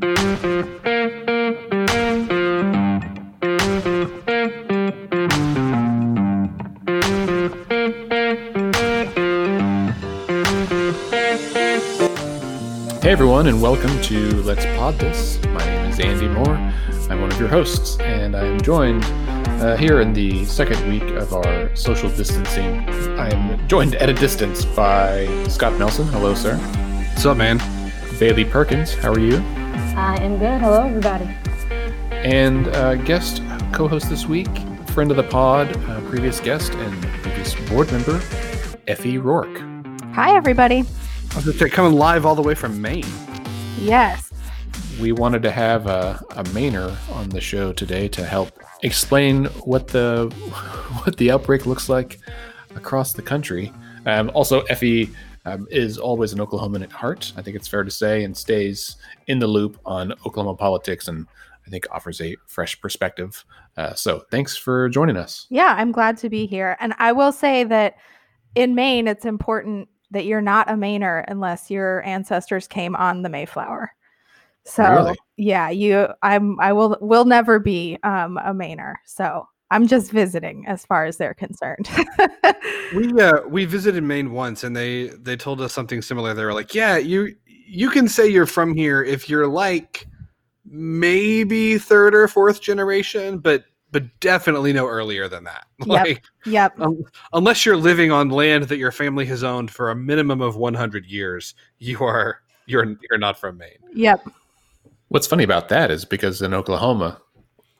Hey everyone, and welcome to Let's Pod This. My name is Andy Moore. I'm one of your hosts, and I'm joined uh, here in the second week of our social distancing. I am joined at a distance by Scott Nelson. Hello, sir. What's up, man? Bailey Perkins. How are you? I am good. Hello, everybody. And uh, guest co-host this week, friend of the pod, uh, previous guest and previous board member, Effie Rourke. Hi, everybody. I was just coming live all the way from Maine. Yes. We wanted to have a, a Mainer on the show today to help explain what the what the outbreak looks like across the country. Um, also, Effie um, is always an Oklahoman at heart. I think it's fair to say, and stays in the loop on Oklahoma politics, and I think offers a fresh perspective. Uh, so, thanks for joining us. Yeah, I'm glad to be here. And I will say that in Maine, it's important that you're not a Mainer unless your ancestors came on the Mayflower. So Really? yeah, you I'm I will will never be um a Mainer. So I'm just visiting as far as they're concerned. We uh we visited Maine once and they they told us something similar. They were like, "Yeah, you you can say you're from here if you're like maybe third or fourth generation, but but definitely no earlier than that. Yep. Like yep. um, unless you're living on land that your family has owned for a minimum of 100 years, you are you're you're not from Maine. Yep. What's funny about that is because in Oklahoma,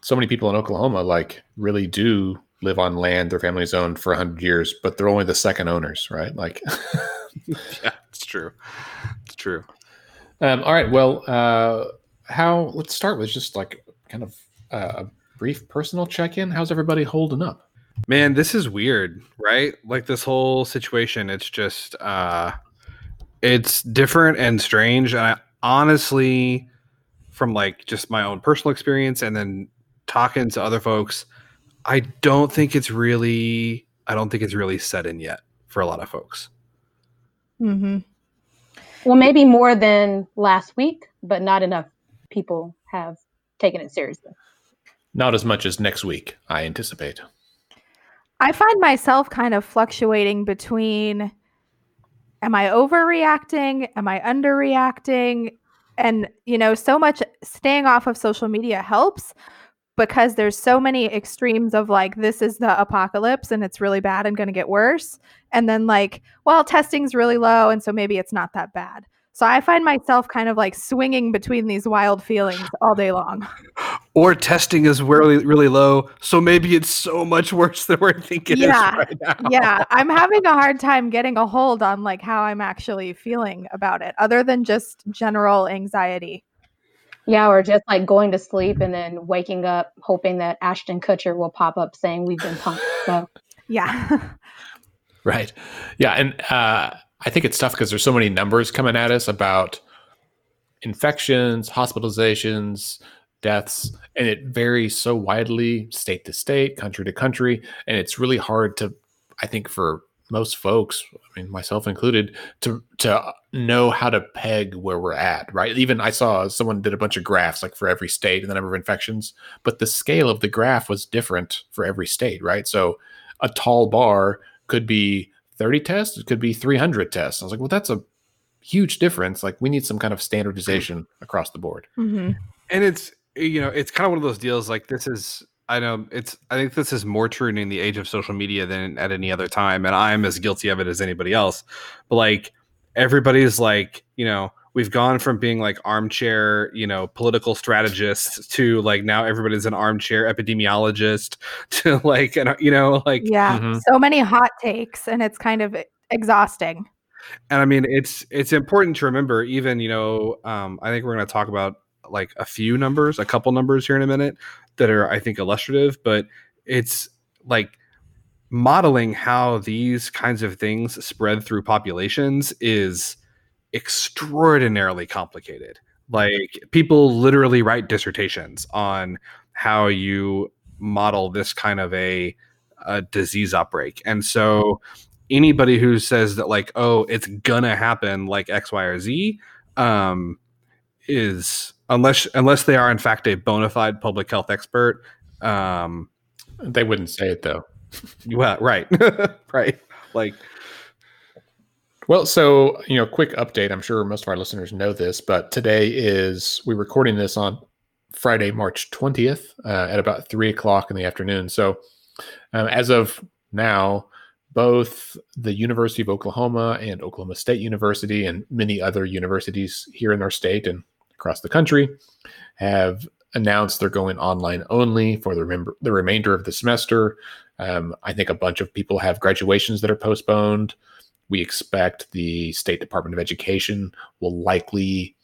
so many people in Oklahoma like really do live on land their family's owned for 100 years, but they're only the second owners, right? Like, yeah, it's true. It's true. um, all right. Well, uh, how, let's start with just like kind of uh, a brief personal check in. How's everybody holding up? Man, this is weird, right? Like this whole situation, it's just uh it's different and strange. And I honestly, from like just my own personal experience and then talking to other folks, I don't think it's really I don't think it's really set in yet for a lot of folks. hmm Well, maybe more than last week, but not enough people have taken it seriously. Not as much as next week, I anticipate. I find myself kind of fluctuating between am I overreacting? Am I underreacting? And, you know, so much staying off of social media helps because there's so many extremes of like, this is the apocalypse and it's really bad and going to get worse. And then, like, well, testing's really low. And so maybe it's not that bad. So I find myself kind of like swinging between these wild feelings all day long. Or testing is really really low, so maybe it's so much worse than we're thinking Yeah. right now. yeah, I'm having a hard time getting a hold on like how I'm actually feeling about it, other than just general anxiety. Yeah, or just like going to sleep and then waking up hoping that Ashton Kutcher will pop up saying we've been punked. So Yeah. Right. Yeah. And uh, I think it's tough because there's so many numbers coming at us about infections, hospitalizations, deaths, and it varies so widely state to state, country to country. And it's really hard to, I think, for most folks, I mean, myself included, to to know how to peg where we're at, right? Even I saw someone did a bunch of graphs like for every state and the number of infections, but the scale of the graph was different for every state, right? So a tall bar could be 30 tests, it could be 300 tests. I was like, well, that's a huge difference. Like, we need some kind of standardization across the board. hmm and it's you know it's kind of one of those deals like this is i know it's i think this is more true in the age of social media than at any other time and i'm as guilty of it as anybody else but like everybody's like you know we've gone from being like armchair you know political strategists to like now everybody's an armchair epidemiologist to like and you know like Yeah. Mhm. So many hot takes, and it's kind of exhausting. and i mean it's it's important to remember even you know um i think we're going to talk about like a few numbers a couple numbers here in a minute that are i think illustrative but it's like modeling how these kinds of things spread through populations is extraordinarily complicated like people literally write dissertations on how you model this kind of a, a disease outbreak and so anybody who says that like oh it's gonna happen like x y or z um is unless unless they are in fact a bona fide public health expert. Um, They wouldn't say it though. Well, right, right. Like, Well, so you know, quick update. I'm sure most of our listeners know this, but today is we're recording this on Friday, March 20th, uh, at about three o'clock in the afternoon. So, um, as of now, both the University of Oklahoma and Oklahoma State University and many other universities here in our state and across the country have announced they're going online only for the, remember, the remainder of the semester. Um, I think a bunch of people have graduations that are postponed. We expect the State Department of Education will likely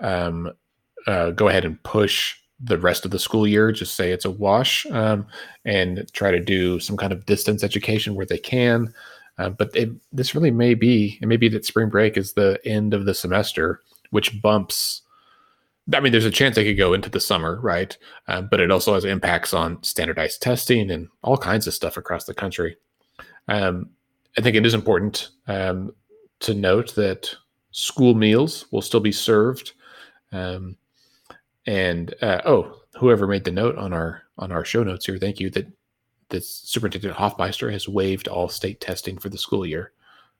um, uh, go ahead and push the rest of the school year, just say it's a wash, um, and try to do some kind of distance education where they can. Uh, but it, this really may be, it may be that spring break is the end of the semester, which bumps. I mean, there's a chance they could go into the summer, right? Uh, but it also has impacts on standardized testing and all kinds of stuff across the country. Um, I think it is important um, to note that school meals will still be served. Um, and uh, oh, whoever made the note on our on our show notes here, thank you. That the superintendent Hofmeister has waived all state testing for the school year.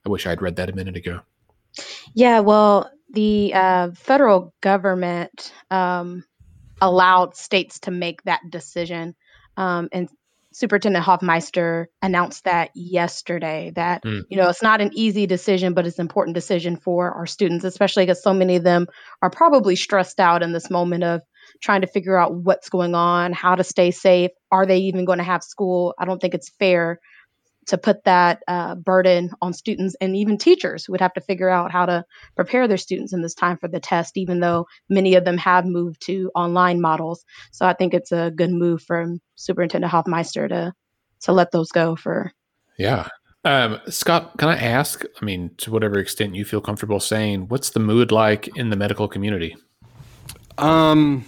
I wish I had read that a minute ago. Yeah, well, the uh, federal government um, allowed states to make that decision, um, and Superintendent Hofmeister announced that yesterday. That Mm. you know it's not an easy decision, but it's an important decision for our students, especially because so many of them are probably stressed out in this moment of trying to figure out what's going on, how to stay safe. Are they even going to have school? I don't think it's fair to put that uh, burden on students and even teachers who would have to figure out how to prepare their students in this time for the test, even though many of them have moved to online models. So I think it's a good move from Superintendent Hofmeister to to let those go for Yeah. Um, Scott, can I ask? I mean, to whatever extent you feel comfortable saying, what's the mood like in the medical community? um,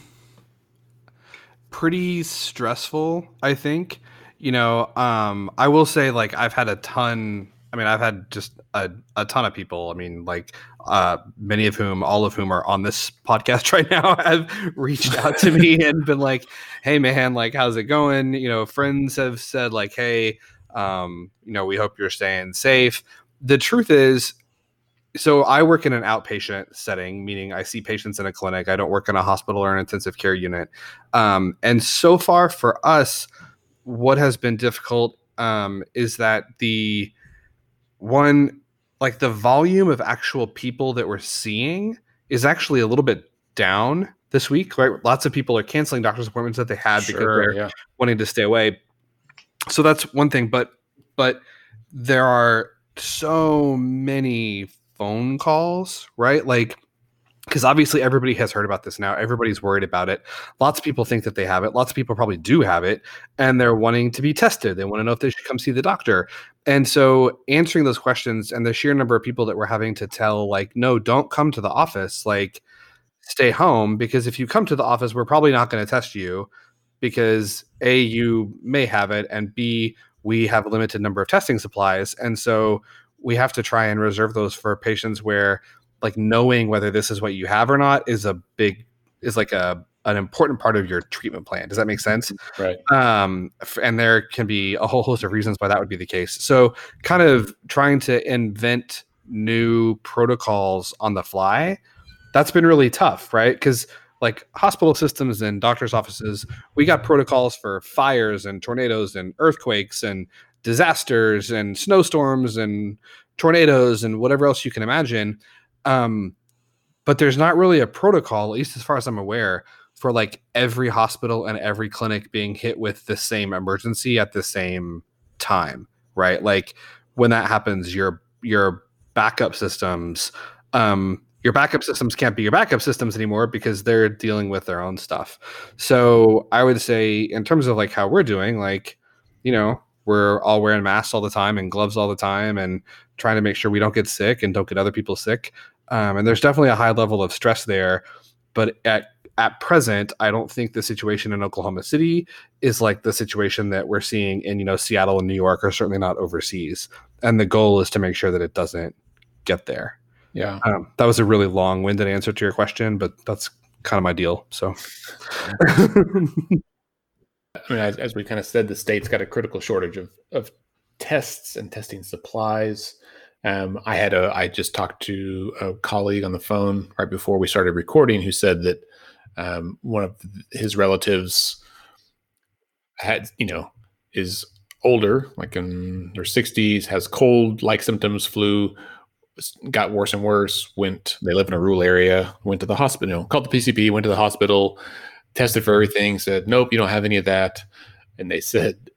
pretty stressful. I think. You know, um, I will say like I've had a ton. I mean, I've had just a, a ton of people. I mean, like uh, many of whom, all of whom are on this podcast right now, have reached out to me and been like, "Hey, man, like, how's it going?" You know, friends have said like, "Hey, um, you know, we hope you're staying safe." The truth is, so I work in an outpatient setting, meaning I see patients in a clinic. I don't work in a hospital or an intensive care unit. Um, and so far for us, what has been difficult um, is that the one, like the volume of actual people that we're seeing is actually a little bit down this week. Right, lots of people are canceling doctor's appointments that they had because they're yeah. wanting to stay away. So that's one thing, but but there are so many phone calls, right? Like because obviously everybody has heard about this now. Everybody's worried about it. Lots of people think that they have it. Lots of people probably do have it, and they're wanting to be tested. They want to know if they should come see the doctor. And so answering those questions and the sheer number of people that we're having to tell, like, no, don't come to the office, like, stay home, because if you come to the office, we're probably not going to test you because A, you may have it, and B, we have a limited number of testing supplies. And so we have to try and reserve those for patients where like knowing whether this is what you have or not is a big is like a an important part of your treatment plan. Does that make sense? Right. Um, and there can be a whole host of reasons why that would be the case. So, kind of trying to invent new protocols on the fly, that's been really tough, right? Because like hospital systems and doctors' offices, we got protocols for fires and tornadoes and earthquakes and disasters and snowstorms and tornadoes and whatever else you can imagine. Um, but there's not really a protocol, at least as far as I'm aware, for like every hospital and every clinic being hit with the same emergency at the same time, right? Like when that happens, your your backup systems, um, your backup systems can't be your backup systems anymore because they're dealing with their own stuff. So I would say, in terms of like how we're doing, like you know, we're all wearing masks all the time and gloves all the time and trying to make sure we don't get sick and don't get other people sick. Um, and there's definitely a high level of stress there. But at at present, I don't think the situation in Oklahoma City is like the situation that we're seeing in you know Seattle and New York, or certainly not overseas. And the goal is to make sure that it doesn't get there. Yeah. Um, that was a really long-winded answer to your question, but that's kind of my deal. So, I mean, as, as, we kind of said, the state's got a critical shortage of of tests and testing supplies. Um, I had a I just talked to a colleague on the phone right before we started recording who said that um, one of his relatives had you know is older, like in their 60s, has cold like symptoms, flu, got worse and worse. Went, they live in a rural area, went to the hospital, called the PCP, went to the hospital, tested for everything, said, nope, you don't have any of that. And they said,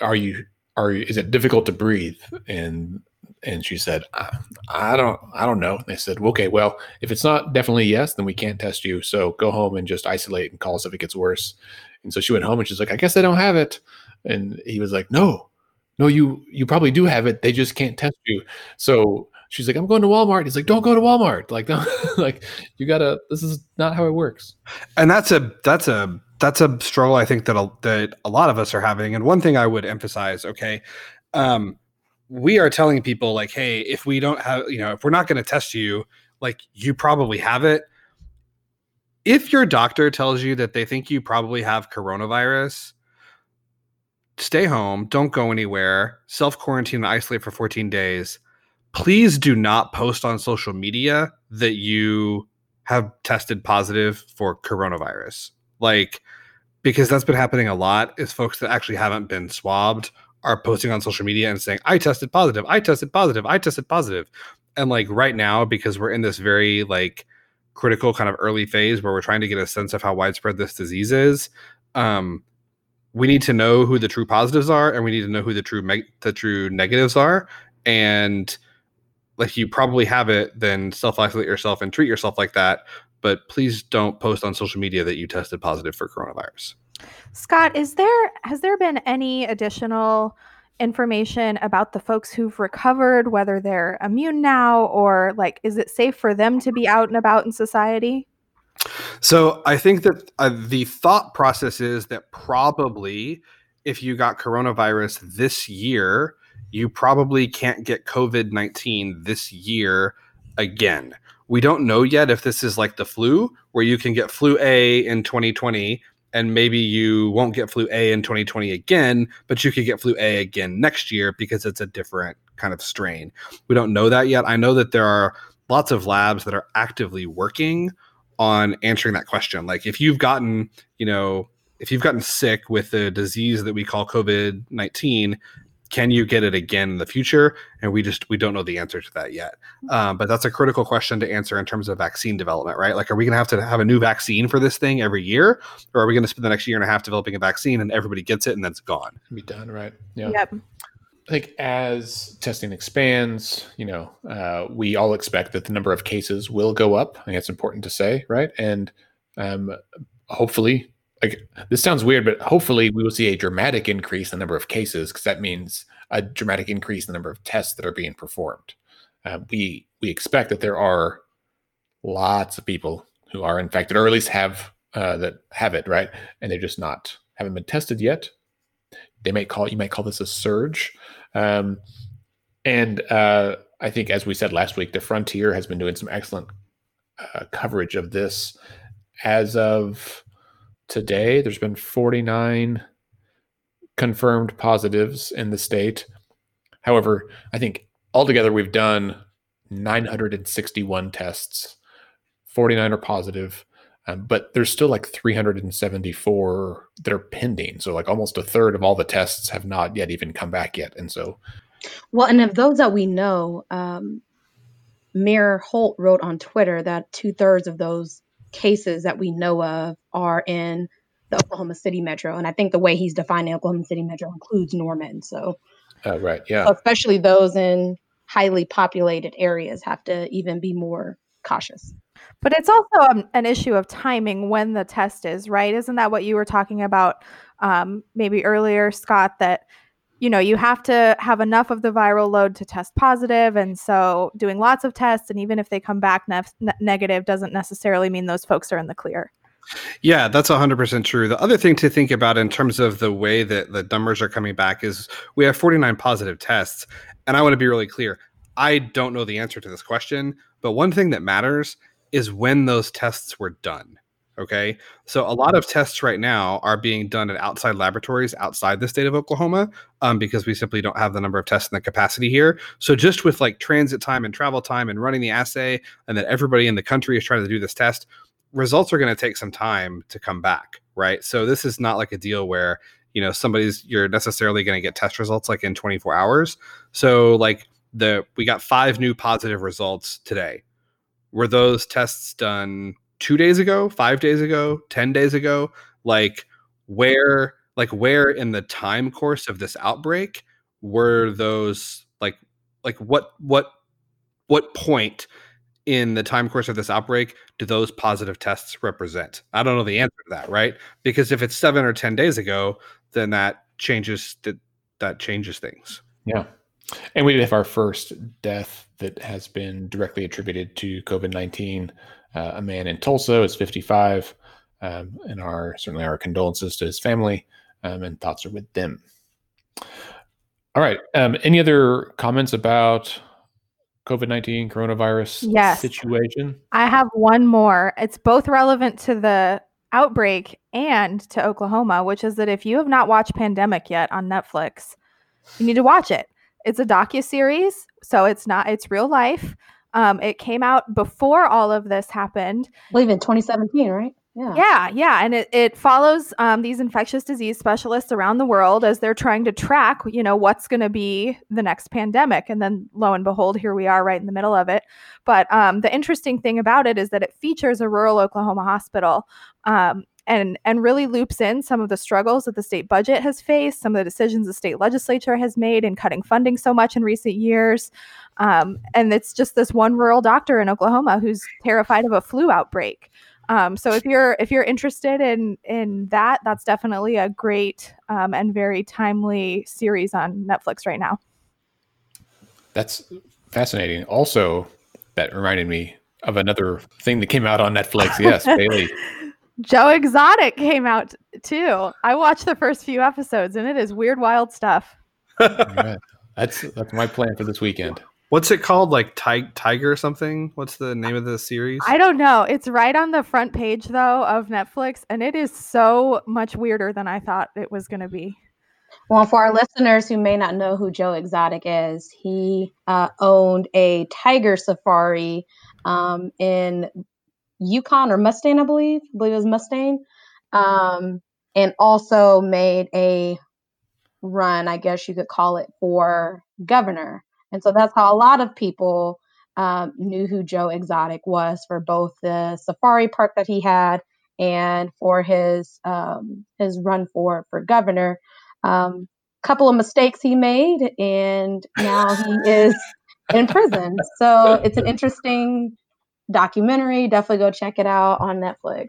are you, are you, is it difficult to breathe? And, and she said, I, I don't, I don't know. And they said, okay, well, if it's not definitely yes, then we can't test you. So go home and just isolate and call us if it gets worse. And so she went home and she's like, I guess I don't have it. And he was like, no, no, you, you probably do have it. They just can't test you. So she's like, I'm going to Walmart. He's like, don't go to Walmart. Like, don't, like you gotta, this is not how it works. And that's a, that's a, that's a struggle I think that a, that a lot of us are having. And one thing I would emphasize, okay, um, we are telling people like, hey, if we don't have, you know, if we're not going to test you, like you probably have it. If your doctor tells you that they think you probably have coronavirus, stay home, don't go anywhere, self quarantine and isolate for 14 days please do not post on social media that you have tested positive for coronavirus. Like, because that's been happening a lot is folks that actually haven't been swabbed are posting on social media and saying, I tested positive, I tested positive, I tested positive. And like right now, because we're in this very like critical kind of early phase where we're trying to get a sense of how widespread this disease is, um, we need to know who the true positives are and we need to know who the true me- the true negatives are. And like you probably have it, then self isolate yourself and treat yourself like that. But please don't post on social media that you tested positive for coronavirus. Scott, is there has there been any additional information about the folks who've recovered, whether they're immune now or like is it safe for them to be out and about in society? So I think that uh, the thought process is that probably if you got coronavirus this year, you probably can't get COVID 19 this year again. We don't know yet if this is like the flu, where you can get flu A in 2020 and maybe you won't get flu A in 2020 again, but you could get flu A again next year because it's a different kind of strain. We don't know that yet. I know that there are lots of labs that are actively working on answering that question. Like if you've gotten, you know, if you've gotten sick with the disease that we call COVID 19, can you get it again in the future? And we just we don't know the answer to that yet. Um, but that's a critical question to answer in terms of vaccine development right? Like are we going to have to have a new vaccine for this thing every year? Or are we going to spend the next year and a half developing a vaccine and everybody gets it and then it's gone? Be done right? Yeah. Yep. I think as testing expands, you know, uh, we all expect that the number of cases will go up. I think it's important to say, right? And um, hopefully like this sounds weird, but hopefully we will see a dramatic increase in the number of cases because that means a dramatic increase in the number of tests that are being performed. Uh, we we expect that there are lots of people who are infected, or at least have uh, that have it, right? And they're just not haven't been tested yet. They might call you might call this a surge, um, and uh, I think as we said last week, the Frontier has been doing some excellent uh, coverage of this as of today. There's been 49 confirmed positives in the state. However, I think altogether we've done 961 tests. 49 are positive, um, but there's still like 374 that are pending. So, like almost a third of all the tests have not yet even come back yet. And so, well, and of those that we know, um, Mayor Holt wrote on Twitter that two thirds of those cases that we know of are in the Oklahoma City metro. And I think the way he's defining Oklahoma City metro includes Norman. So, uh, right. Yeah. So especially those in highly populated areas have to even be more cautious. But it's also um, an issue of timing when the test is, right? Isn't that what you were talking about um, maybe earlier, Scott? That you know you have to have enough of the viral load to test positive. And so doing lots of tests and even if they come back ne- negative doesn't necessarily mean those folks are in the clear. Yeah that's 100% true. The other thing to think about in terms of the way that the numbers are coming back is we have 49 positive tests. And i want to be really clear i don't know the answer to this question but one thing that matters is when those tests were done Okay. So a lot of tests right now are being done at outside laboratories outside the state of Oklahoma um, because we simply don't have the number of tests and the capacity here. So just with like transit time and travel time and running the assay, and that everybody in the country is trying to do this test, results are going to take some time to come back. Right. So this is not like a deal where, you know, somebody's, you're necessarily going to get test results like in 24 hours. So like the, we got five new positive results today. Were those tests done two days ago, five days ago, 10 days ago? Like where, like where in the time course of this outbreak were those like, like what, what, what point in the time course of this outbreak do those positive tests represent? I don't know the answer to that, right? Because if it's seven or 10 days ago, then that changes that, that changes things. Yeah. And we did have our first death that has been directly attributed to COVID 19 uh, a man in Tulsa is 55, um, and our certainly our condolences to his family, um, and thoughts are with them. All right. Um, any other comments about COVID 19 coronavirus yes. situation? I have one more. It's both relevant to the outbreak and to Oklahoma, which is that if you have not watched Pandemic yet on Netflix, you need to watch it. It's a docu series, so it's not it's real life. Um, it came out before all of this happened. I believe in 2017, right? Yeah. Yeah, yeah. And it, it follows um, these infectious disease specialists around the world as they're trying to track, you know, what's going to be the next pandemic. And then lo and behold, here we are right in the middle of it. But um, the interesting thing about it is that it features a rural Oklahoma hospital. Um, and and really loops in some of the struggles that the state budget has faced, some of the decisions the state legislature has made in cutting funding so much in recent years. Um, and it's just this one rural doctor in Oklahoma who's terrified of a flu outbreak. Um, so if you're if you're interested in in that, that's definitely a great um, and very timely series on Netflix right now. That's fascinating. Also, that reminded me of another thing that came out on Netflix. Yes, Bailey. Joe Exotic came out too. I watched the first few episodes and it is weird, wild stuff. right. That's that's my plan for this weekend. What's it called? Like Ti- Tiger or something? What's the name of the series? I don't know. It's right on the front page though of Netflix, and it is so much weirder than I thought it was going to be. Well, for our listeners who may not know who Joe Exotic is, he uh, owned a tiger safari um, in Yukon or Mustang, I believe. I believe it was Mustang. Um, and also made a run, I guess you could call it, for governor. And so that's how a lot of people um, knew who Joe Exotic was for both the safari park that he had and for his um, his run for for governor. Um, couple of mistakes he made, and now he is in prison. So it's an interesting documentary. Definitely go check it out on Netflix.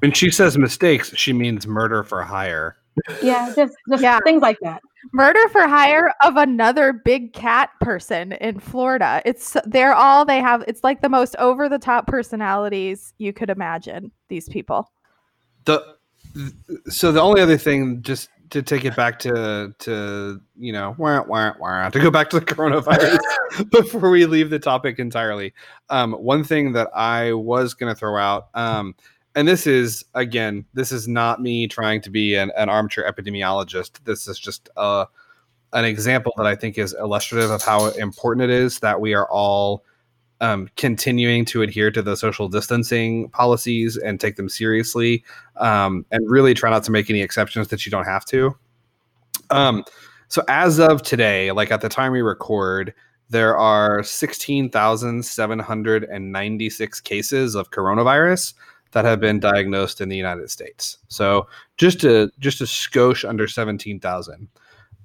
When she says mistakes, she means murder for hire. Yeah, just, just yeah. things like that. Murder for hire of another big cat person in Florida. It's they're all they have. It's like the most over the top personalities you could imagine. These people. The so the only other thing, just to take it back to to you know wah, wah, wah, to go back to the coronavirus before we leave the topic entirely. Um, one thing that I was going to throw out. Um, and this is again this is not me trying to be an, an armchair epidemiologist this is just uh, an example that i think is illustrative of how important it is that we are all um, continuing to adhere to the social distancing policies and take them seriously um, and really try not to make any exceptions that you don't have to um, so as of today like at the time we record there are 16,796 cases of coronavirus that have been diagnosed in the United States. So just a just a skosh under seventeen thousand.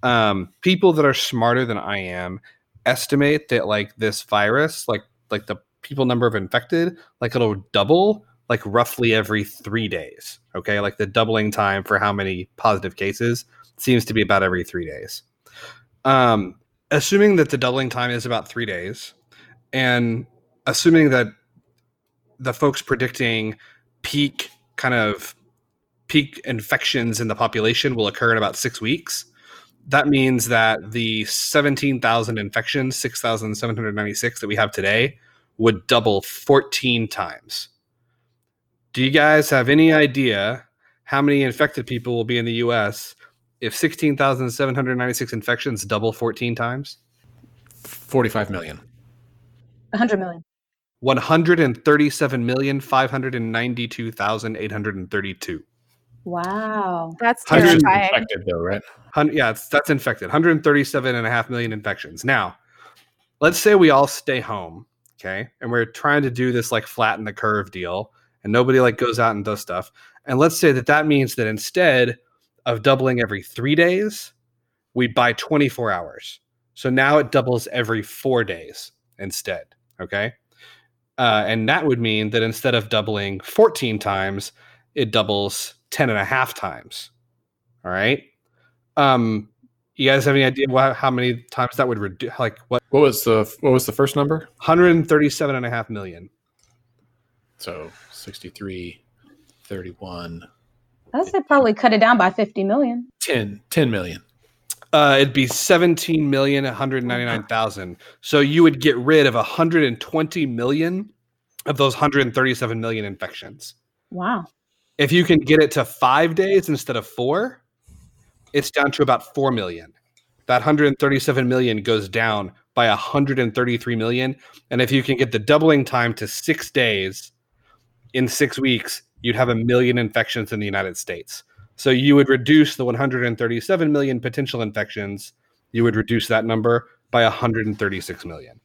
Um, people that are smarter than I am estimate that like this virus, like like the people number of infected, like it'll double like roughly every three days. Okay, like the doubling time for how many positive cases seems to be about every three days. Um, assuming that the doubling time is about three days, and assuming that the folks predicting peak kind of peak infections in the population will occur in about six weeks. That means that the 17,000 infections, 6,796 that we have today, would double 14 times. Do you guys have any idea how many infected people will be in the US if 16,796 infections double 14 times? 45 million. 100 million. 137,592,832. Wow. That's Hundred terrifying. Infected though, right? Hun- yeah, it's, that's infected. 137 and a half million infections. Now, let's say we all stay home, okay? And we're trying to do this like flatten the curve deal and nobody like goes out and does stuff. And let's say that that means that instead of doubling every 3 days, we buy 24 hours. So now it doubles every 4 days instead, okay? Uh, and that would mean that instead of doubling 14 times, it doubles 10 and a half times. All right. Um, you guys have any idea wha- how many times that would reduce? Like what? What was the what was the first number? 137 and a half million. So 63, 31, I'd say probably cut it down by 50 million. 10, 10 million. Uh, it'd be 17 million 199,000. So you would get rid of 120 million of those 137 million infections. Wow. If you can get it to five days instead of four, it's down to about 4 million. That 137 million goes down by 133 million. And if you can get the doubling time to six days in six weeks, you'd have a million infections in the United States. So you would reduce the 137 million potential infections, you would reduce that number by 136 million.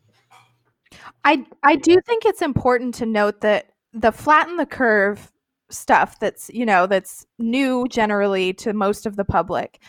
I I do think it's important to note that the flatten the curve stuff that's you know that's new generally to most of the public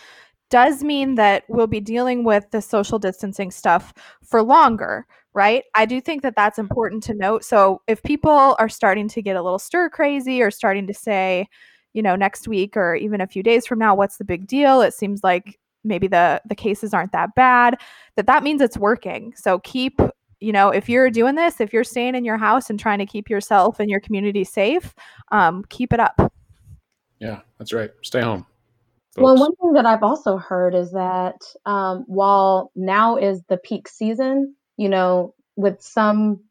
does mean that we'll be dealing with the social distancing stuff for longer right? I do think that that's important to note. So if people are starting to get a little stir crazy or starting to say you know next week or even a few days from now what's the big deal? It seems like maybe the the cases aren't that bad that that means it's working. So keep you know if you're doing this if you're staying in your house and trying to keep yourself and your community safe um, keep it up Yeah, that's right. Stay home. Well, one thing that I've also heard is that um, while now is the peak season, you know, with some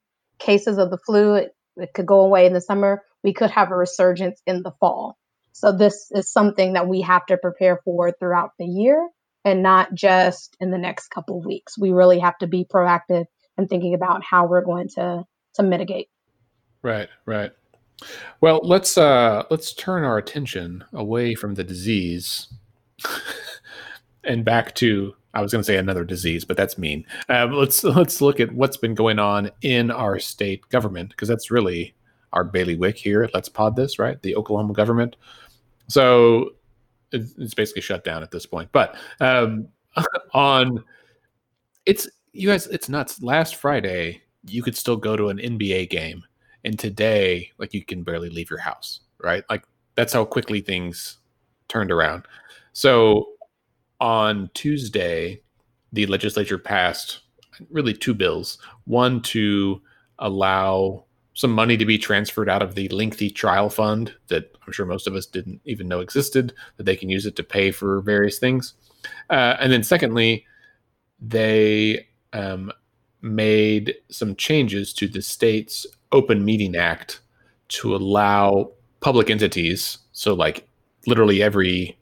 cases of the flu, it, it could go away in the summer. We could have a resurgence in the fall. So this is something that we have to prepare for throughout the year and not just in the next couple of weeks. We really have to be proactive and thinking about how we're going to to mitigate. Right, right. Well, let's uh let's turn our attention away from the disease and back to I was going to say another disease, but that's mean. Um, let's let's look at what's been going on in our state government because that's really our bailiwick here. Let's pod this, right? The Oklahoma government. So it's, it's basically shut down at this point. But um, on it's you guys, it's nuts. Last Friday, you could still go to an NBA game and today like you can barely leave your house right? Like that's how quickly things turned around. So on tuesday the legislature passed really two bills. One to allow some money to be transferred out of the lengthy trial fund that i'm sure most of us didn't even know existed that they can use it to pay for various things. Uh, and then secondly they um, made some changes to the state's open meeting act to allow public entities so like literally every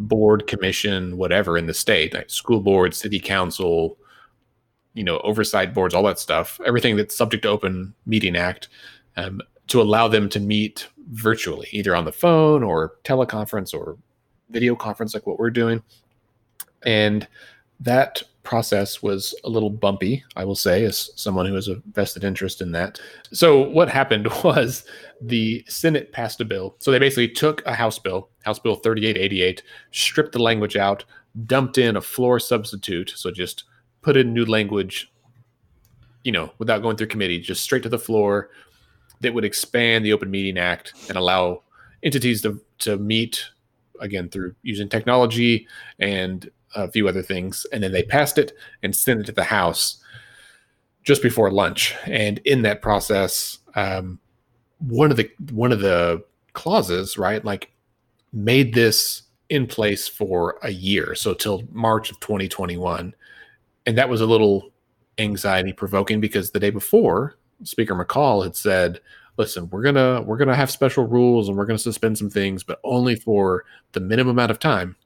board commission whatever in the state like school board city council you know oversight boards all that stuff everything that's subject to open meeting act um, to allow them to meet virtually either on the phone or teleconference or video conference like what we're doing. And that process was a little bumpy, I will say, as someone who has a vested interest in that. So, what happened was the Senate passed a bill. So, they basically took a House bill, House Bill 3888, stripped the language out, dumped in a floor substitute. So, just put in new language, you know, without going through committee, just straight to the floor that would expand the Open Meeting Act and allow entities to, to meet again through using technology and a few other things, and then they passed it and sent it to the House just before lunch. And in that process, um, one of the one of the clauses, right, like made this in place for a year, so till March of 2021, and that was a little anxiety provoking because the day before, Speaker McCall had said, listen, we're gonna we're gonna have special rules and we're gonna suspend some things, but only for the minimum amount of time.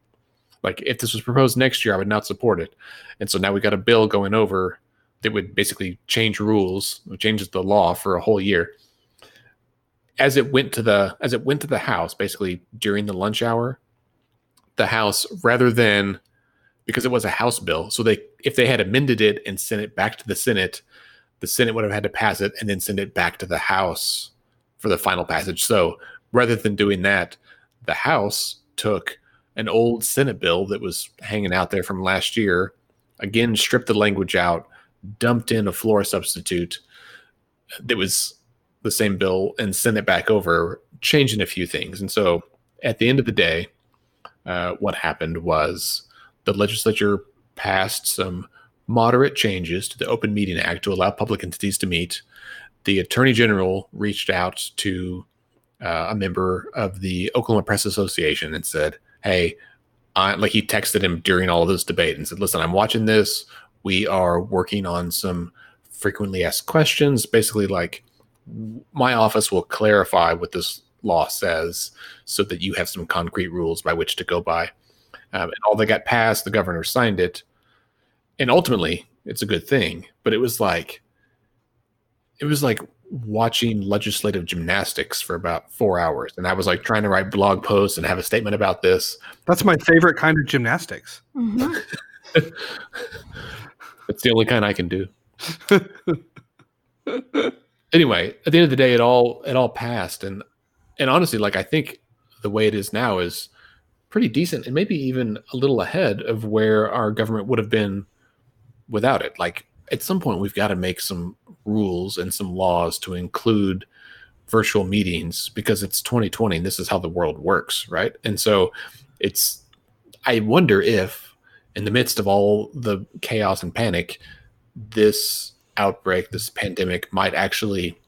Like if this was proposed next year, I would not support it. And so now we got a bill going over that would basically change rules, changes the law for a whole year. As it went to the as it went to the House, basically during the lunch hour, the House rather than because it was a House bill, so they if they had amended it and sent it back to the Senate, the Senate would have had to pass it and then send it back to the House for the final passage. So rather than doing that, the House took an old Senate bill that was hanging out there from last year, again, stripped the language out, dumped in a floor substitute that was the same bill, and sent it back over, changing a few things. And so at the end of the day, uh, what happened was the legislature passed some moderate changes to the Open Meeting Act to allow public entities to meet. The Attorney General reached out to uh, a member of the Oklahoma Press Association and said, "Hey, I, like he texted him during all of this debate and said, "Listen, I'm watching this. We are working on some frequently asked questions. Basically, like my office will clarify what this law says, so that you have some concrete rules by which to go by." Um, and all that got passed, the governor signed it, and ultimately it's a good thing. But it was like, it was like watching legislative gymnastics for about four hours, and I was like trying to write blog posts and have a statement about this. That's my favorite kind of gymnastics. Mhm. It's the only kind I can do. anyway, at the end of the day, it all it all passed, and and honestly, like I think the way it is now is pretty decent, and maybe even a little ahead of where our government would have been without it. Like at some point, we've got to make some rules and some laws to include virtual meetings because it's 2020 and this is how the world works, right? And so it's I wonder if in the midst of all the chaos and panic, this outbreak, this pandemic might actually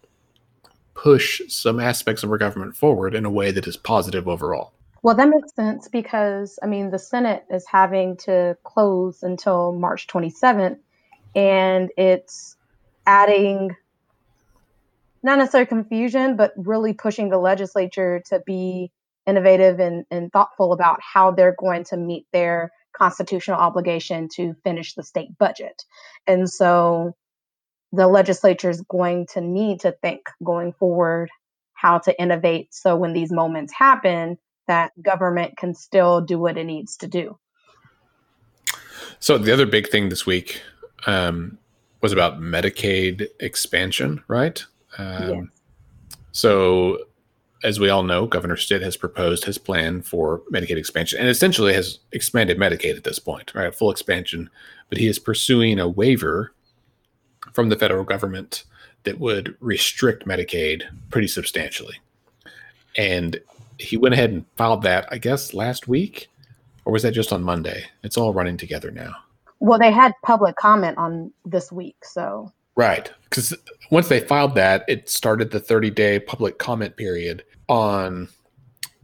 push some aspects of our government forward in a way that is positive overall. Well, that makes sense because I mean the Senate is having to close until March 27th, and it's adding not necessarily confusion, but really pushing the legislature to be innovative and, and thoughtful about how they're going to meet their constitutional obligation to finish the state budget. And so the legislature is going to need to think going forward how to innovate so when these moments happen, that government can still do what it needs to do. So the other big thing this week um, was about Medicaid expansion, right? Um. So, as we all know, Governor Stitt has proposed his plan for Medicaid expansion and essentially has expanded Medicaid at this point, right? Full expansion. But he is pursuing a waiver from the federal government that would restrict Medicaid pretty substantially. And he went ahead and filed that, I guess, last week, or was that just on Monday? It's all running together now. Well, they had public comment on this week, so Right. Because once they filed that, it started the 30 day public comment period on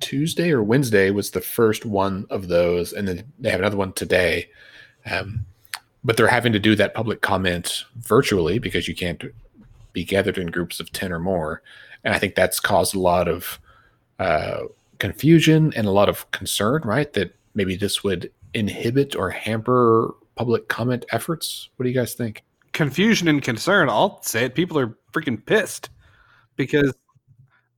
Tuesday or Wednesday was the first one of those. And then they have another one today. Um, but they're having to do that public comment virtually because you can't be gathered in groups of 10 or more. And I think that's caused a lot of uh, confusion and a lot of concern, right? That maybe this would inhibit or hamper public comment efforts. What do you guys think? confusion and concern. I'll say it. People are freaking pissed because,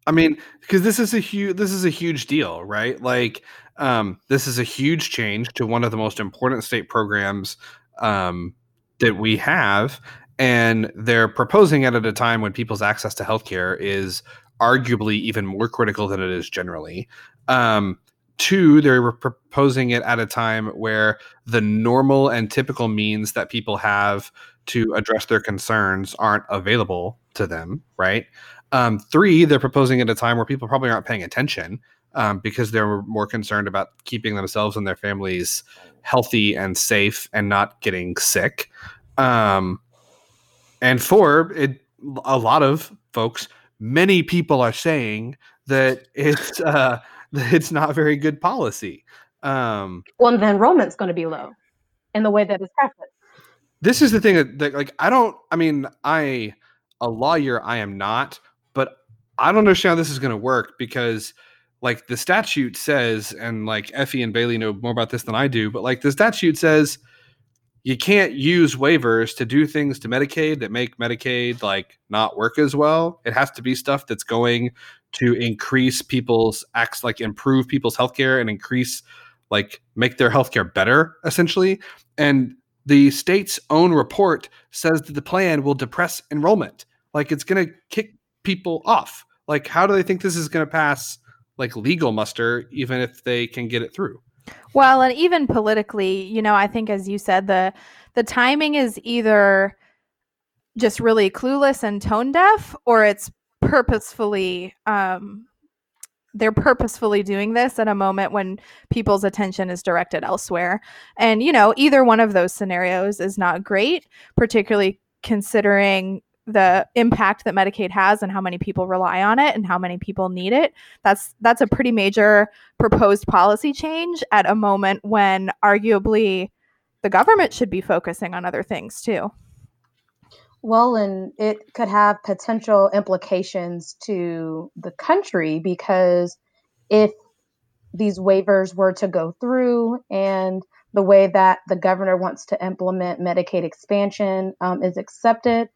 I mean, because this is a huge this is a huge deal, right? Like, um, this is a huge change to one of the most important state programs um, that we have, and they're proposing it at a time when people's access to healthcare is arguably even more critical than it is generally. Um, two, they're proposing it at a time where the normal and typical means that people have to address their concerns aren't available to them, right? Um, three, they're proposing at a time where people probably aren't paying attention um, because they're more concerned about keeping themselves and their families healthy and safe and not getting sick. Um, and four, it a lot of folks, many people are saying that it's uh, that it's not very good policy. Um, well, the enrollment's going to be low in the way that it's happened. this is the thing that, that like I don't I mean I a lawyer I am not but I don't understand how this is going to work because like the statute says, and like Effie and Bailey know more about this than I do, but like the statute says you can't use waivers to do things to Medicaid that make Medicaid like not work as well. It has to be stuff that's going to increase people's acts, like improve people's healthcare and increase, like make their healthcare better, essentially. And the state's own report says that the plan will depress enrollment. Like it's going to kick people off. Like, how do they think this is going to pass? like legal muster, even if they can get it through. Well, and even politically, you know, I think as you said, the the timing is either just really clueless and tone deaf, or it's purposefully um, they're purposefully doing this at a moment when people's attention is directed elsewhere. And you know, either one of those scenarios is not great, particularly considering the impact that Medicaid has and how many people rely on it and how many people need it. That's that's a pretty major proposed policy change at a moment when arguably the government should be focusing on other things too. Well, and it could have potential implications to the country because if these waivers were to go through and the way that the governor wants to implement Medicaid expansion um, is accepted,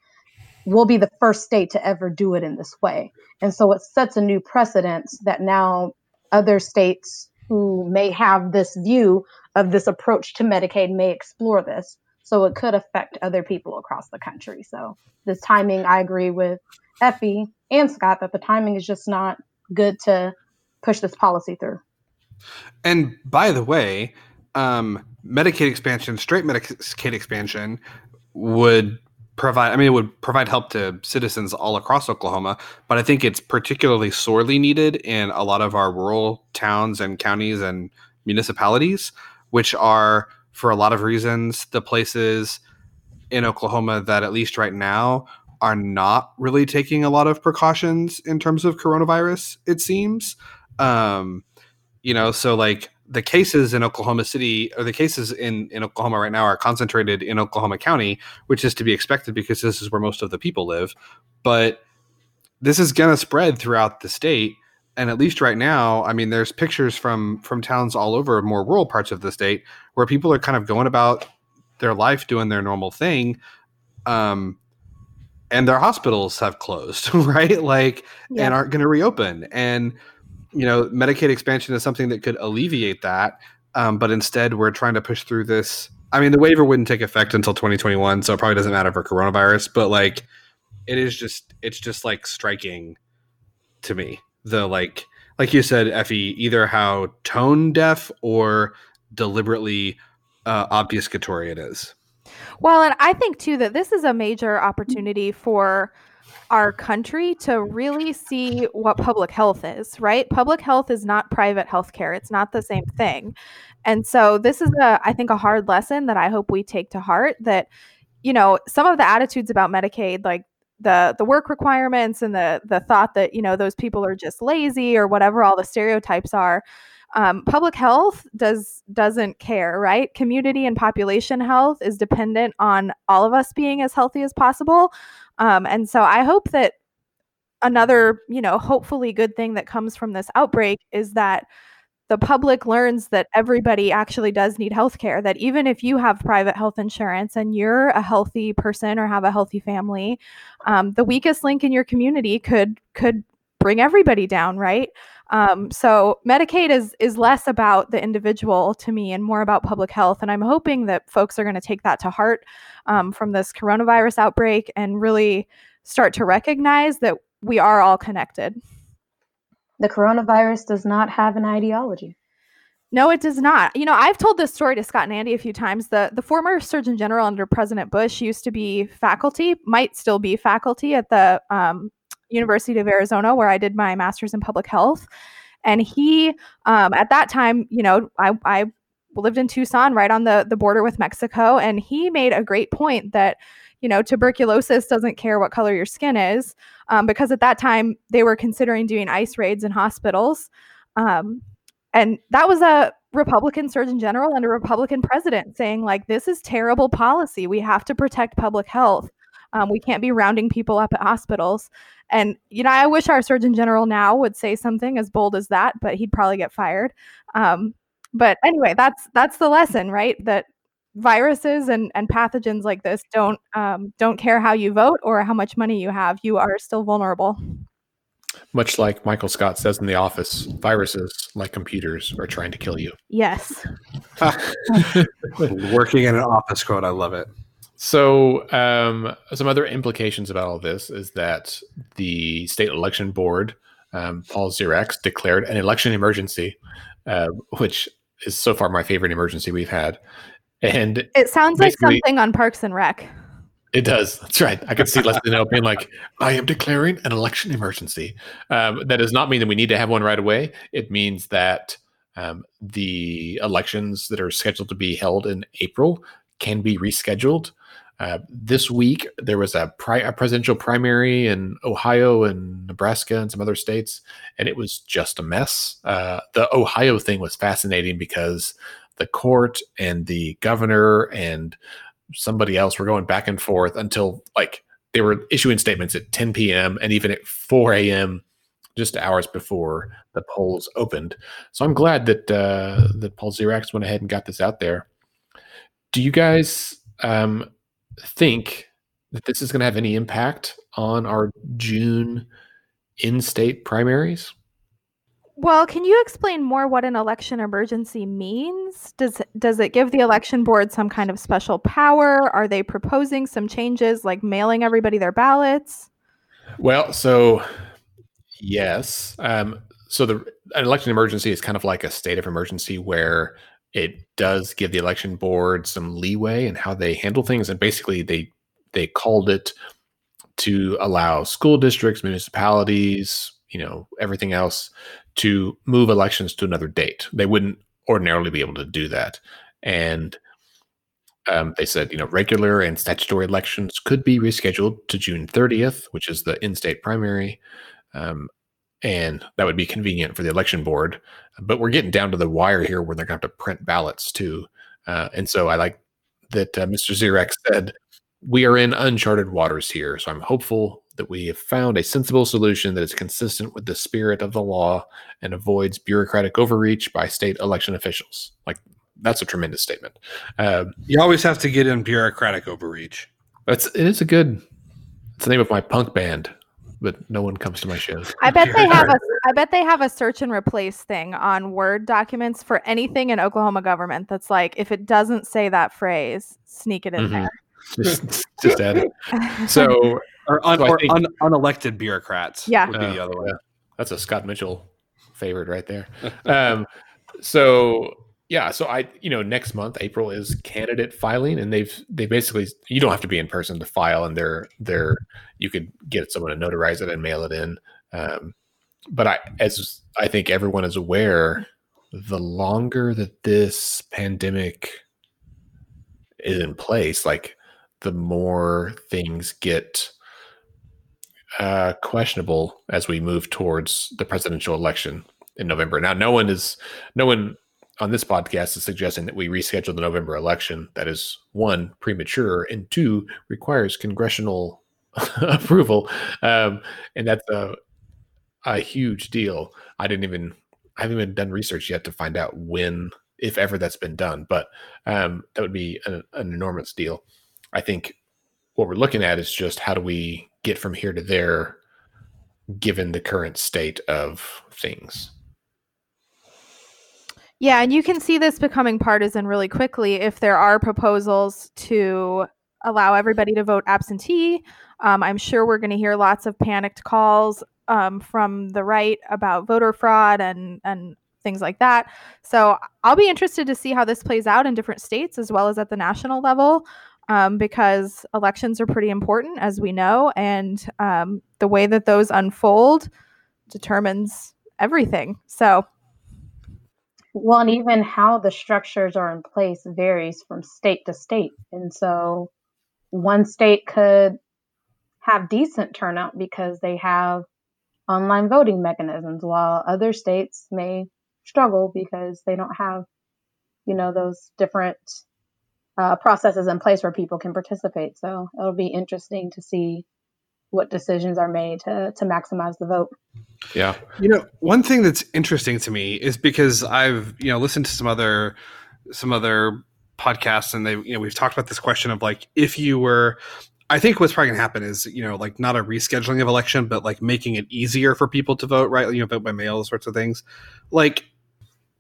we'll be the first state to ever do it in this way. And so it sets a new precedence that now other states who may have this view of this approach to Medicaid may explore this. So it could affect other people across the country. So this timing, I agree with Effie and Scott that the timing is just not good to push this policy through. And by the way, um, Medicaid expansion, straight Medicaid expansion, would provide i mean it would provide help to citizens all across oklahoma but i think it's particularly sorely needed in a lot of our rural towns and counties and municipalities which are for a lot of reasons the places in oklahoma that at least right now are not really taking a lot of precautions in terms of coronavirus it seems um you know so like the cases in Oklahoma City or the cases in, in Oklahoma right now are concentrated in Oklahoma County, which is to be expected because this is where most of the people live. But this is going to spread throughout the state. And at least right now, I mean, there's pictures from from towns all over more rural parts of the state where people are kind of going about their life doing their normal thing. Um, and their hospitals have closed, right? Like, yeah. and aren't going to reopen. And you know, Medicaid expansion is something that could alleviate that. Um, but instead, we're trying to push through this. I mean, the waiver wouldn't take effect until 2021, so it probably doesn't matter for coronavirus. But like, it is just, it's just like striking to me. The like, like you said, Effie, either how tone deaf or deliberately uh, obfuscatory it is. Well, and I think too that this is a major opportunity for our country to really see what public health is, right? Public health is not private health care. It's not the same thing. And so this is a I think a hard lesson that I hope we take to heart that you know, some of the attitudes about Medicaid like the the work requirements and the the thought that, you know, those people are just lazy or whatever all the stereotypes are um, public health does doesn't care right? Community and population health is dependent on all of us being as healthy as possible. Um, and so i hope that another you know hopefully good thing that comes from this outbreak is that the public learns that everybody actually does need health care that even if you have private health insurance and you're a healthy person or have a healthy family um, the weakest link in your community could could bring everybody down right um, so Medicaid is is less about the individual to me and more about public health. And I'm hoping that folks are going to take that to heart um, from this coronavirus outbreak and really start to recognize that we are all connected. The coronavirus does not have an ideology. No, it does not. You know, I've told this story to Scott and Andy a few times. The the former Surgeon General under President Bush used to be faculty, might still be faculty at the um, University of Arizona, where I did my master's in public health. And he, um, at that time, you know, I, I lived in Tucson, right on the the border with Mexico, and he made a great point that you know tuberculosis doesn't care what color your skin is, um, because at that time they were considering doing ice raids in hospitals, um, and that was a Republican Surgeon General and a Republican president saying like this is terrible policy. We have to protect public health. Um, we can't be rounding people up at hospitals. And, you know, I wish our Surgeon General now would say something as bold as that, but he'd probably get fired. Um, but anyway, that's that's the lesson, right? That viruses and, and pathogens like this don't um, don't care how you vote or how much money you have. You are still vulnerable. Much like Michael Scott says in The Office, viruses, like computers, are trying to kill you. Yes. Working in an office quote, I love it. So, um, some other implications about all this is that the state election board, um, Paul Ziriax, declared an election emergency, uh, which is so far my favorite emergency we've had. And it sounds like something on Parks and Rec. It does. That's right. I could see Leslie Knope being like, I am declaring an election emergency. Um, that does not mean that we need to have one right away. It means that um, the elections that are scheduled to be held in April can be rescheduled. Uh, this week, there was a, pri- a, presidential primary in Ohio and Nebraska and some other states, and it was just a mess. Uh, the Ohio thing was fascinating because the court and the governor and somebody else were going back and forth until like they were issuing statements at 10 p.m. and even at 4 a.m. just hours before the polls opened. So I'm glad that uh, that Paul Ziriax went ahead and got this out there. Do you guys um, think that this is going to have any impact on our June in-state primaries? Well, can you explain more what an election emergency means? Does does it give the election board some kind of special power? Are they proposing some changes like mailing everybody their ballots? Well, so yes. Um, so the an election emergency is kind of like a state of emergency where it does give the election board some leeway in how they handle things and basically they they called it to allow school districts, municipalities, you know, everything else to move elections to another date. They wouldn't ordinarily be able to do that. And um, they said, you know, regular and statutory elections could be rescheduled to June 30th, which is the in state primary. Um, and that would be convenient for the election board. But we're getting down to the wire here where they're going to have to print ballots too. Uh, and so I like that uh, Mr. Ziriax said, we are in uncharted waters here. So I'm hopeful that we have found a sensible solution that is consistent with the spirit of the law and avoids bureaucratic overreach by state election officials. Like that's a tremendous statement. Uh, you always have to get in bureaucratic overreach. That's it is a good. It's the name of my punk band, but no one comes to my shows. I bet they have a. I bet they have a search and replace thing on Word documents for anything in Oklahoma government. That's like if it doesn't say that phrase, sneak it in mm-hmm. there. Just, just add it. So or, un, so or think, un, unelected bureaucrats. Yeah, would be the other one. Yeah. That's a Scott Mitchell favorite right there. um, so yeah, so I you know next month April is candidate filing, and they've they basically you don't have to be in person to file, and they're they're you could get someone to notarize it and mail it in. Um, but I as I think everyone is aware, the longer that this pandemic is in place, like the more things get uh, questionable as we move towards the presidential election in November. Now, no one is no one on this podcast is suggesting that we reschedule the November election. That is one premature, and two requires congressional approval, um, and that's a a huge deal. I didn't even I haven't even done research yet to find out when, if ever, that's been done. But um, that would be an, an enormous deal. I think what we're looking at is just how do we get from here to there given the current state of things. Yeah, and you can see this becoming partisan really quickly if there are proposals to allow everybody to vote absentee. Um, I'm sure we're going to hear lots of panicked calls um, from the right about voter fraud and and things like that. So I'll be interested to see how this plays out in different states as well as at the national level um, because elections are pretty important, as we know, and um, the way that those unfold determines everything. So, well, and even how the structures are in place varies from state to state. And so, one state could have decent turnout because they have online voting mechanisms, while other states may struggle because they don't have, you know, those different uh, processes in place where people can participate. So it'll be interesting to see what decisions are made to to maximize the vote. Yeah. You know, one thing that's interesting to me is because I've, you know, listened to some other some other podcasts and they you know, we've talked about this question of like if you were I think what's probably going to happen is, you know, like not a rescheduling of election, but like making it easier for people to vote, right? You know, vote by mail, sorts of things. Like,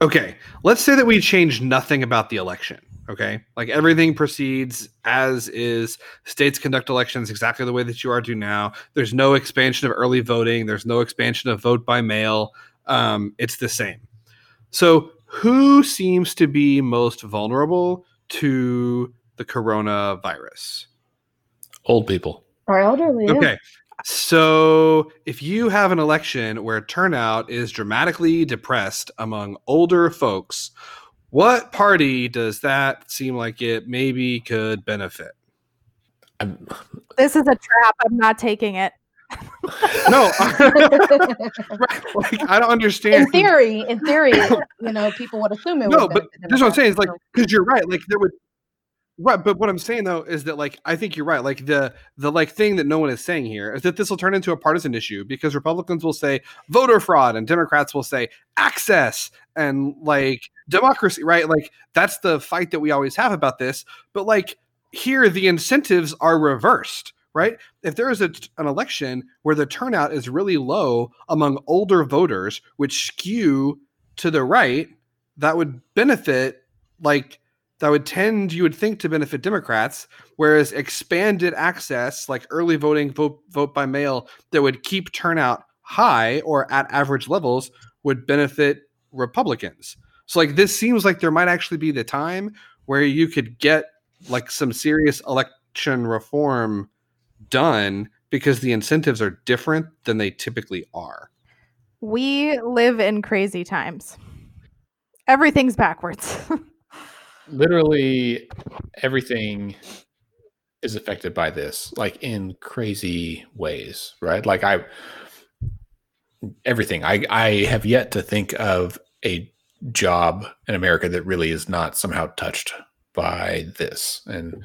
okay, let's say that we change nothing about the election Okay. Like everything proceeds as is. States conduct elections exactly the way that you are do now. There's no expansion of early voting. There's no expansion of vote by mail. Um, it's the same. So, who seems to be most vulnerable to the coronavirus? Old people. Or elderly. Okay. So, if you have an election where turnout is dramatically depressed among older folks, what party does that seem like it maybe could benefit? I'm, This is a trap. I'm not taking it. no, like, I don't understand. in theory, in theory, you know, people would assume it. no, would but benefit this is what I'm saying is like because you're right. Like there would, right. But what I'm saying though is that like I think you're right. Like the the like thing that no one is saying here is that this will turn into a partisan issue because Republicans will say voter fraud and Democrats will say access and like democracy. Right. Like that's the fight that we always have about this. But like here, the incentives are reversed. Right. If there is a, an election where the turnout is really low among older voters, which skew to the right, that would benefit like that would tend you would think to benefit democrats whereas expanded access like early voting vote vote by mail that would keep turnout high or at average levels would benefit republicans so like this seems like there might actually be the time where you could get like some serious election reform done because the incentives are different than they typically are We live in crazy times. Everything's backwards. literally everything is affected by this, like in crazy ways, right? Like I, everything. I I have yet to think of a job in America that really is not somehow touched by this, and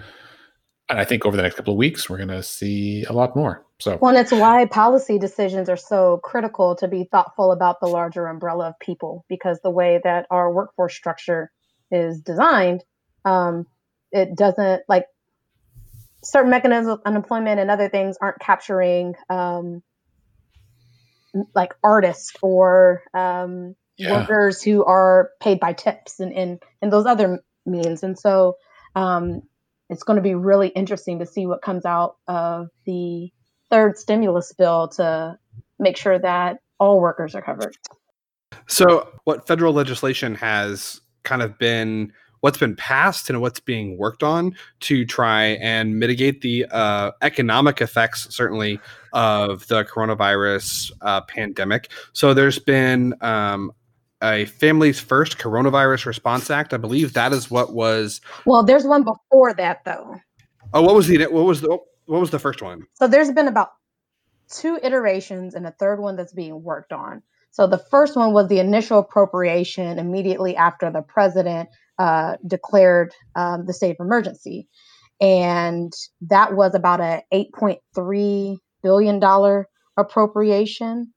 and I think over the next couple of weeks we're going to see a lot more. So Well, and it's why policy decisions are so critical to be thoughtful about the larger umbrella of people because the way that our workforce structure is designed, um, it doesn't like certain mechanisms of unemployment and other things aren't capturing um, like artists or um, Yeah. workers who are paid by tips and, and, and those other means. And so um, it's going to be really interesting to see what comes out of the third stimulus bill to make sure that all workers are covered. So, what federal legislation has kind of been what's been passed and what's being worked on to try and mitigate the uh, economic effects, certainly, of the coronavirus uh, pandemic? So, there's been um, a Families First Coronavirus Response Act. I believe that is what was. Well, there's one before that though. Oh, what was the what was the what was the first one? So there's been about two iterations and a third one that's being worked on. So the first one was the initial appropriation immediately after the president uh, declared um, the state of emergency. And that was about a $8.3 billion appropriation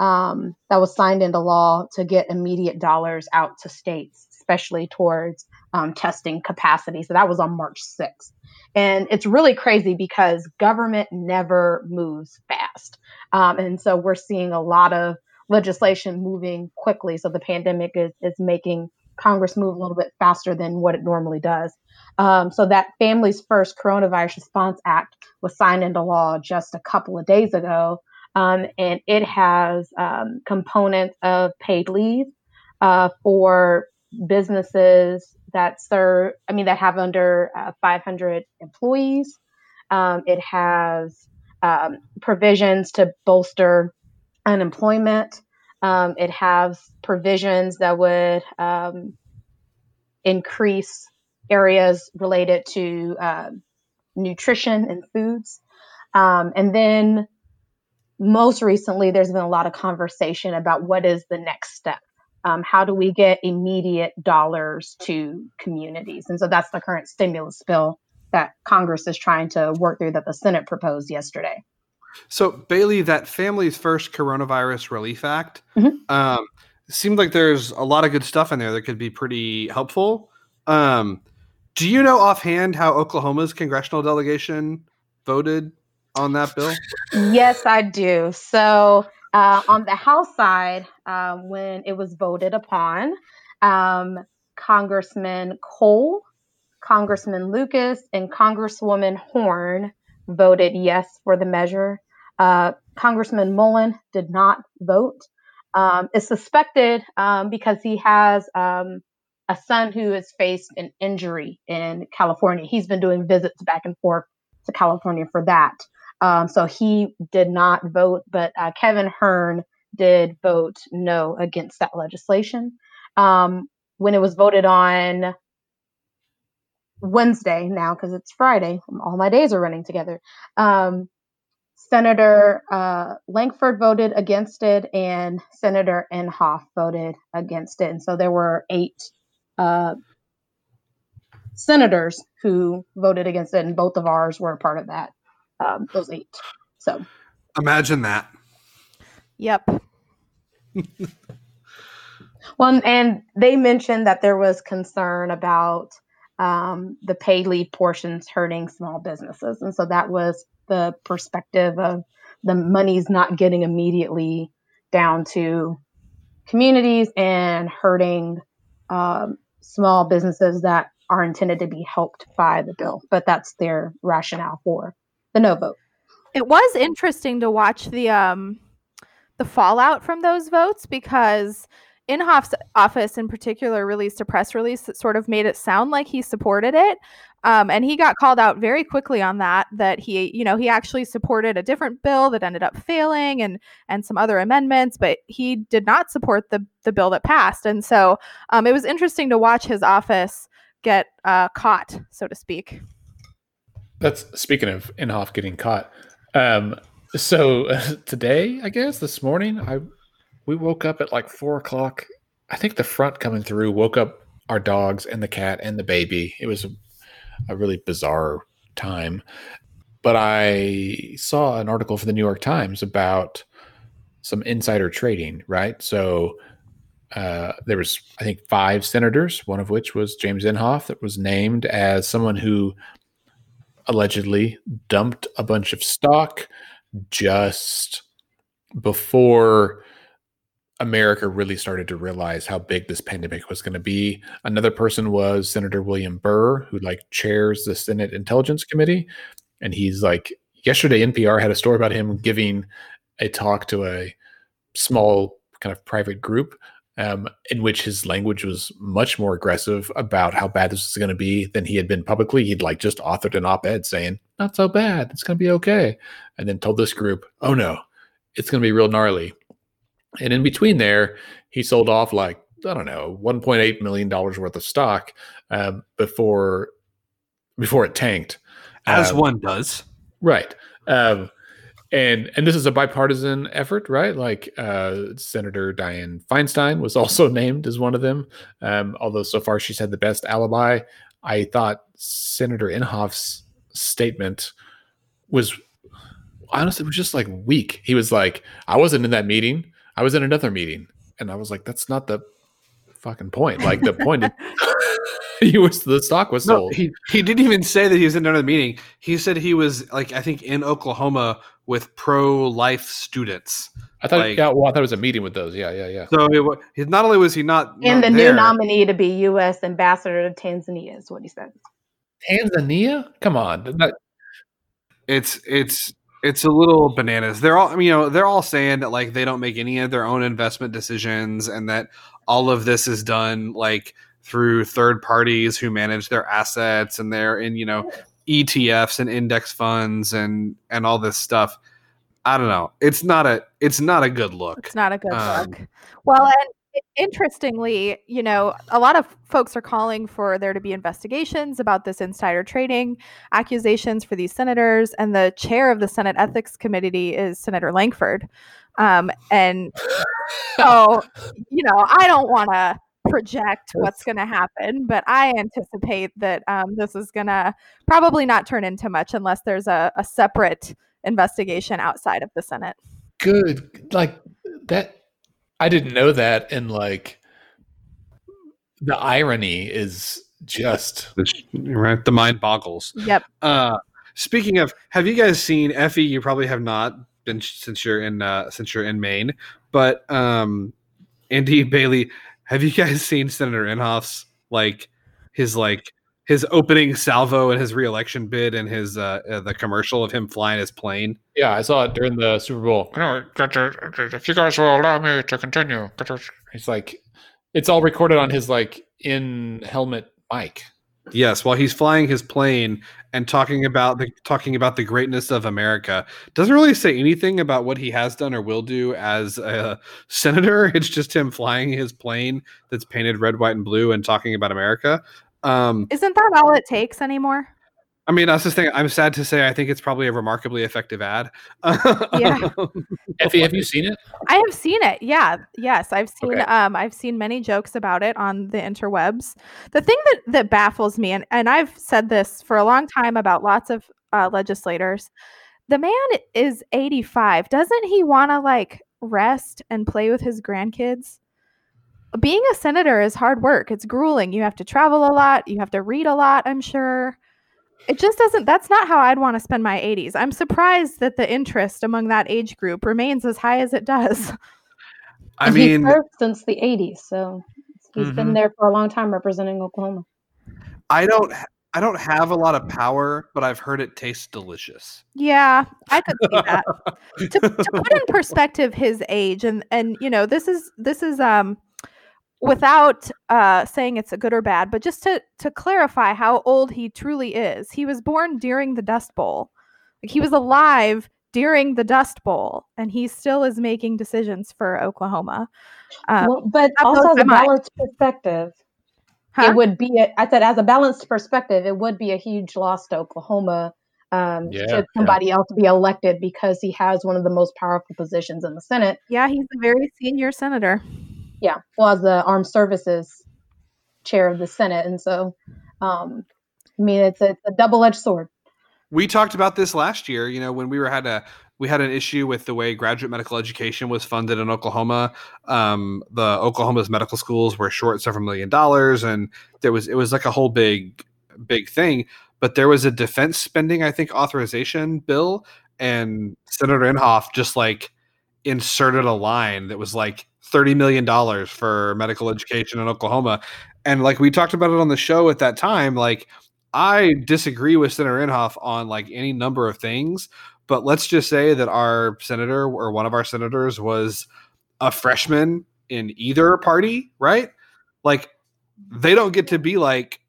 um, that was signed into law to get immediate dollars out to states, especially towards um, testing capacity. So that was on March 6th. And it's really crazy because government never moves fast. Um, and so we're seeing a lot of legislation moving quickly. So the pandemic is, is making Congress move a little bit faster than what it normally does. Um, so that Families First Coronavirus Response Act was signed into law just a couple of days ago. Um, and it has um, components of paid leave uh, for businesses that serve, I mean, that have under uh, 500 employees. Um, it has um, provisions to bolster unemployment. Um, it has provisions that would um, increase areas related to um, nutrition and foods. Um, and then most recently, there's been a lot of conversation about what is the next step Um, how do we get immediate dollars to communities? And so that's the current stimulus bill that Congress is trying to work through that the Senate proposed yesterday. So Bailey, that Families First Coronavirus Relief Act Mhm. um, seemed like there's a lot of good stuff in there that could be pretty helpful. Um, do you know offhand how Oklahoma's congressional delegation voted on that bill? Yes, I do. So uh, on the House side, um, when it was voted upon, um, Congressman Cole, Congressman Lucas, and Congresswoman Horn voted yes for the measure. Uh, Congressman Mullen did not vote. Um, is suspected um, because he has um, a son who has faced an injury in California. He's been doing visits back and forth to California for that. Um, so he did not vote, but uh, Kevin Hern did vote no against that legislation. Um, when it was voted on Wednesday now, because it's Friday, all my days are running together. Um, Senator uh, Lankford voted against it, and Senator Inhofe voted against it. And so there were eight uh, senators who voted against it, and both of ours were a part of that. Um, those eight. So Imagine that. Yep. Well, and they mentioned that there was concern about um, the paid leave portions hurting small businesses. And so that was the perspective of the money's not getting immediately down to communities and hurting um, small businesses that are intended to be helped by the bill. But that's their rationale for the no vote. It was interesting to watch the um the fallout from those votes because Inhofe's office in particular released a press release that sort of made it sound like he supported it. Um, and he got called out very quickly on that, that he, you know, he actually supported a different bill that ended up failing and and some other amendments, but he did not support the the bill that passed. And so um, it was interesting to watch his office get uh, caught, so to speak. That's speaking of Inhofe getting caught. Um, so today, I guess this morning, I we woke up at like four o'clock. I think the front coming through woke up our dogs and the cat and the baby. It was a, really bizarre time. But I saw an article for the New York Times about some insider trading, right? So uh, there was, I think, five senators, one of which was James Inhofe, that was named as someone who allegedly dumped a bunch of stock just before America really started to realize how big this pandemic was going to be. Another person was Senator William Burr, who like chairs the Senate Intelligence Committee, and he's like yesterday NPR had a story about him giving a talk to a small kind of private group um, in which his language was much more aggressive about how bad this is going to be than he had been publicly. He'd like just authored an op-ed saying, "Not so bad. It's going to be okay," and then told this group, "Oh no, it's going to be real gnarly." And in between there, he sold off like I don't know, 1.8 million dollars worth of stock um, before before it tanked. As Um, one does. Right. Um, and and this is a bipartisan effort, right? Like uh, Senator Dianne Feinstein was also named as one of them. Um, although so far she's had the best alibi. I thought Senator Inhofe's statement was honestly it was just like weak. He was like, "I wasn't in that meeting. I was in another meeting," and I was like, "That's not the fucking point. Like the point, is, he was the stock was No, sold." he, he didn't even say that he was in another meeting. He said he was like I think in Oklahoma with pro life students. I thought, like- yeah, well, I thought it was a meeting with those. Yeah, yeah, yeah. So it, wa- he, not only was he not And not the there, new nominee to be U.S. ambassador to Tanzania is what he said. Tanzania? Come on. That- it's it's it's a little bananas. They're all you know they're all saying that like they don't make any of their own investment decisions and that all of this is done like through third parties who manage their assets and they're in you know ETFs and index funds and and all this stuff. I don't know. It's not a it's not a good look. It's not a good Um, look. Well, and interestingly, you know, a lot of folks are calling for there to be investigations about this insider trading accusations for these senators, and the chair of the Senate Ethics Committee is Senator Lankford. Um, and so, you know, I don't want to project what's going to happen, but I anticipate that um, this is going to probably not turn into much unless there's a, a separate investigation outside of the Senate. Good. Like that I didn't know that and like the irony is just right the mind boggles. Yep. Uh speaking of have you guys seen Effie you probably have not been since you're in uh since you're in Maine but um Andy Bailey have you guys seen Senator Inhofe's like his like his opening salvo and his reelection bid and his uh, uh, the commercial of him flying his plane. Yeah, I saw it during the Super Bowl. if you guys will allow me to continue, it's like it's all recorded on his like in helmet mic. Yes, while he's flying his plane and talking about the talking about the greatness of America, doesn't really say anything about what he has done or will do as a senator. It's just him flying his plane that's painted red, white, and blue and talking about America. Um, Isn't that all it takes anymore? I mean, that's the thing. I'm sad to say, I think it's probably a remarkably effective ad. yeah. Effie, have you seen it? I have seen it. Yeah. Yes, I've seen. Okay. Um, I've seen many jokes about it on the interwebs. The thing that that baffles me, and and I've said this for a long time about lots of uh, legislators. The man is 85. Doesn't he want to like rest and play with his grandkids? Being a senator is hard work. It's grueling. You have to travel a lot. You have to read a lot, I'm sure. It just doesn't, that's not how I'd want to spend my 80s. I'm surprised that the interest among that age group remains as high as it does. I mean, he's served since the 80s. So he's mm-hmm. been there for a long time representing Oklahoma. I don't. I don't have a lot of power, but I've heard it tastes delicious. Yeah, I could see that. to, to put in perspective his age, and and you know, this is this is um without uh, saying it's a good or bad, but just to to clarify how old he truly is. He was born during the Dust Bowl. Like he was alive during the Dust Bowl, and he still is making decisions for Oklahoma. Um, well, but also as a balanced perspective, huh? it would be. A, I said as a balanced perspective, it would be a huge loss to Oklahoma. Um, yeah, should somebody yeah. else be elected because he has one of the most powerful positions in the Senate. Yeah, he's a very senior senator yeah, was the armed services chair of the Senate, and so um, I mean it's a, a double edged sword. We talked about this last year. You know, when we were had a we had an issue with the way graduate medical education was funded in Oklahoma. Um, the Oklahoma's medical schools were short several million dollars, and there was it was like a whole big big thing. But there was a defense spending, I think, authorization bill, and Senator Inhofe just like inserted a line that was like $30 million for medical education in Oklahoma. And like we talked about it on the show at that time, like I disagree with Senator Inhofe on like any number of things, but let's just say that our senator or one of our senators was a freshman in either party, right? Like they don't get to be like,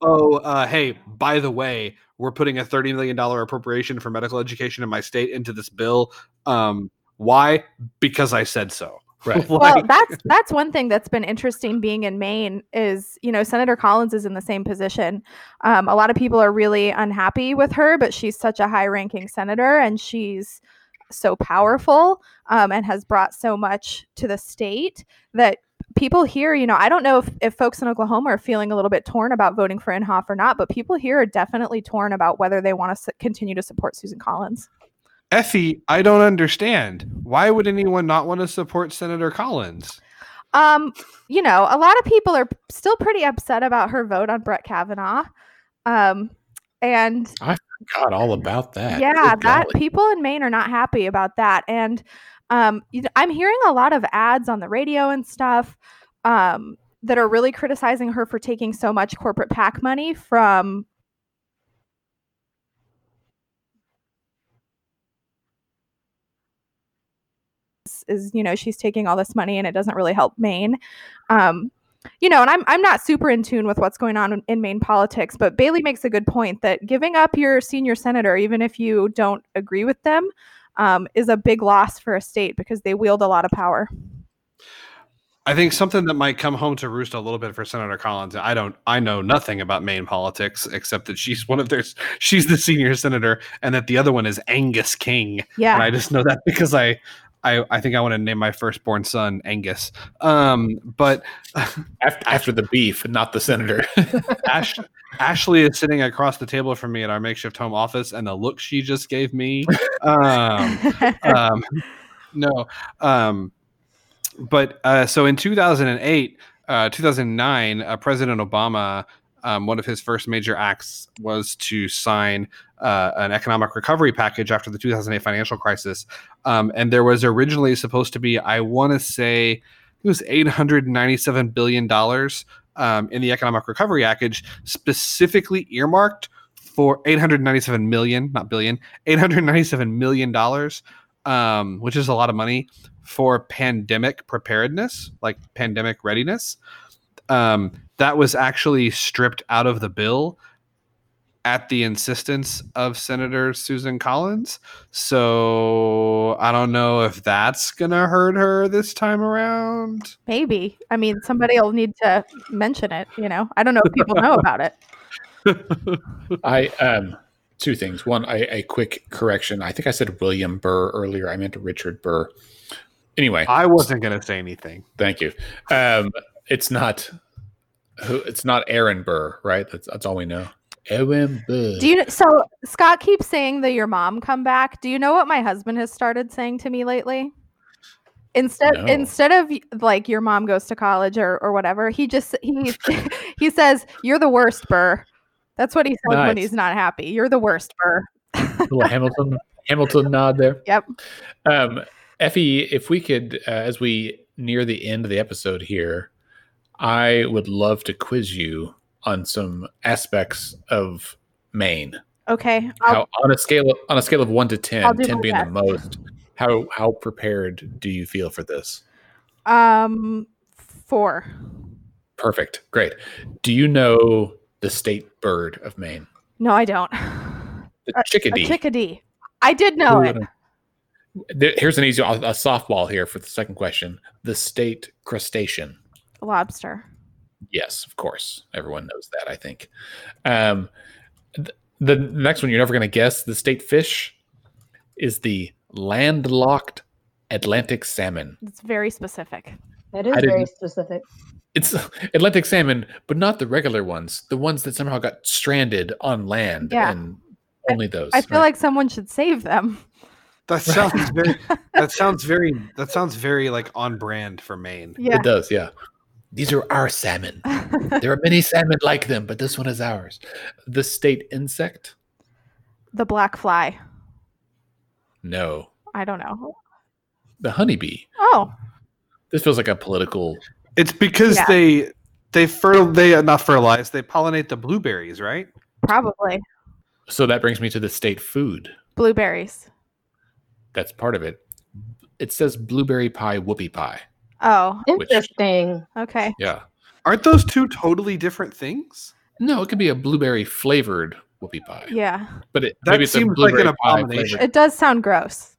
oh, uh, hey, by the way, we're putting a $30 million appropriation for medical education in my state into this bill. Um, why? Because I said so. Right. well, that's that's one thing that's been interesting being in Maine is you know Senator Collins is in the same position. Um, a lot of people are really unhappy with her, but she's such a high-ranking senator and she's so powerful um, and has brought so much to the state that people here, you know, I don't know if, if folks in Oklahoma are feeling a little bit torn about voting for Inhofe or not, but people here are definitely torn about whether they want to s- continue to support Susan Collins. Effie, I don't understand. Why would anyone not want to support Senator Collins? Um, you know, a lot of people are still pretty upset about her vote on Brett Kavanaugh. Um, and I forgot all about that. Yeah, Good that golly. people in Maine are not happy about that. And um, I'm hearing a lot of ads on the radio and stuff um, that are really criticizing her for taking so much corporate PAC money from is you know she's taking all this money and it doesn't really help Maine. Um, you know, and I'm I'm not super in tune with what's going on in, in Maine politics, but Bailey makes a good point that giving up your senior senator, even if you don't agree with them, um, is a big loss for a state because they wield a lot of power. I think something that might come home to roost a little bit for Senator Collins. I don't. I know nothing about Maine politics except that she's one of their. She's the senior senator, and that the other one is Angus King. Yeah. And I just know that because I, I, I think I want to name my firstborn son Angus. Um, but After, after the beef, not the senator. Ash, Ashley is sitting across the table from me at our makeshift home office, and the look she just gave me. Um, um, no. Um, but uh, so in 2008, uh, 2009, uh, President Obama, um, one of his first major acts was to sign uh, an economic recovery package after the 2008 financial crisis. Um, and there was originally supposed to be, I want to say, it was 897 billion dollars um, in the economic recovery package, specifically earmarked for 897 million, not billion, 897 million dollars, um, which is a lot of money for pandemic preparedness, like pandemic readiness. Um, that was actually stripped out of the bill at the insistence of Senator Susan Collins. So I don't know if that's gonna hurt her this time around. Maybe. I mean, somebody will need to mention it. You know, I don't know if people know about it. I um two things. One, I, a quick correction. I think I said William Burr earlier. I meant Richard Burr. Anyway, I wasn't gonna say anything. thank you. Um, it's not who. It's not Aaron Burr, right? That's that's all we know. Aaron Burr. Do you? So Scott keeps saying that your mom come back. Do you know what my husband has started saying to me lately? Instead, No. instead of like your mom goes to college or or whatever, he just he he says you're the worst, Burr. That's what he says when he's not happy. You're the worst, Burr. little Hamilton Hamilton nod there. Yep. Um, Effie, if we could, uh, as we near the end of the episode here, I would love to quiz you on some aspects of Maine. Okay. How on a scale of, on a scale of one to 10, 10 my being the most, how how prepared do you feel for this? um four. Perfect, great. Do you know the state bird of Maine? No, I don't. The A chickadee. chickadee. I did know Who it. Here's an easy a a softball here for the second question. The state crustacean. Lobster. Yes, of course. Everyone knows that, I think. Um, th- the next one you're never going to guess the state fish is the landlocked Atlantic salmon. It's very specific. That is I very specific. It's Atlantic salmon, but not the regular ones, the ones that somehow got stranded on land Yeah. and only those. I feel right? like someone should save them. That sounds very. that sounds very. That sounds very like on brand for Maine. Yeah. it does, yeah. These are our salmon. there are many salmon like them, but this one is ours. The state insect? the black fly. No. I don't know. The honeybee. Oh, This feels like a political It's because Yeah. they they fer they uh, not fertilize. They pollinate the blueberries, right? probably So that brings me to the state food. blueberries. That's part of it. It says blueberry pie, whoopie pie. Oh, Which- Interesting. okay. Yeah. Aren't those two totally different things? No, it could be a blueberry flavored whoopie pie. Yeah. But it, That maybe it's a seems like an abomination. It does sound gross.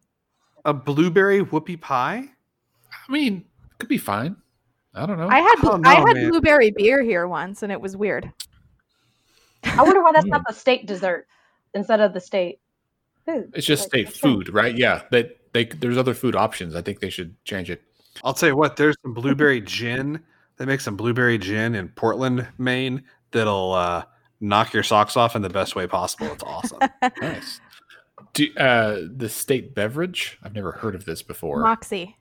A blueberry whoopie pie? I mean, it could be fine. I don't know. I had Oh, I had man. blueberry beer here once and it was weird. I wonder why that's hmm. not the state dessert instead of the state food. it's just Like, state food, right? Yeah. They, they, there's other food options. I think they should change it. I'll tell you what. There's some blueberry gin. They make some blueberry gin in Portland, Maine. That'll uh, knock your socks off in the best way possible. It's awesome. Nice. Do, uh, the state beverage? I've never heard of this before. Moxie.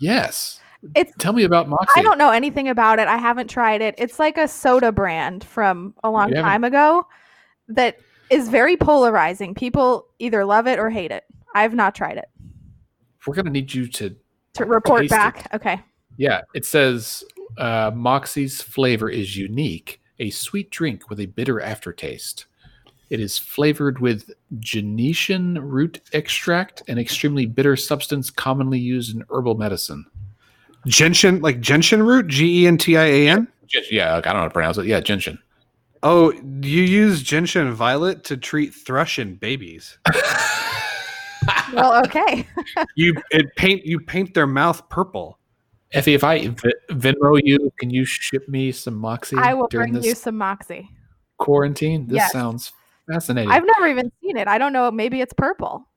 yes. It's Tell me about Moxie. I don't know anything about it. I haven't tried it. It's like a soda brand from a long You haven't- time ago that is very polarizing. People either love it or hate it. I've not tried it. We're gonna need you to To report Taste back. Okay. Yeah, it says uh, Moxie's flavor is unique, a sweet drink with a bitter aftertaste. It is flavored with Gentian root extract, an extremely bitter substance commonly used in herbal medicine. gentian, like gentian root, G E N T I A N. Gen- Yeah, I don't know how to pronounce it. Yeah, gentian. Oh, you use gentian violet to treat thrush in babies. Well, okay. You it paint you paint their mouth purple. Effie, if I v- Venmo you, can you ship me some Moxie I will during bring this you some Moxie. quarantine? This Yes. sounds fascinating. I've never even seen it. I don't know. Maybe it's purple.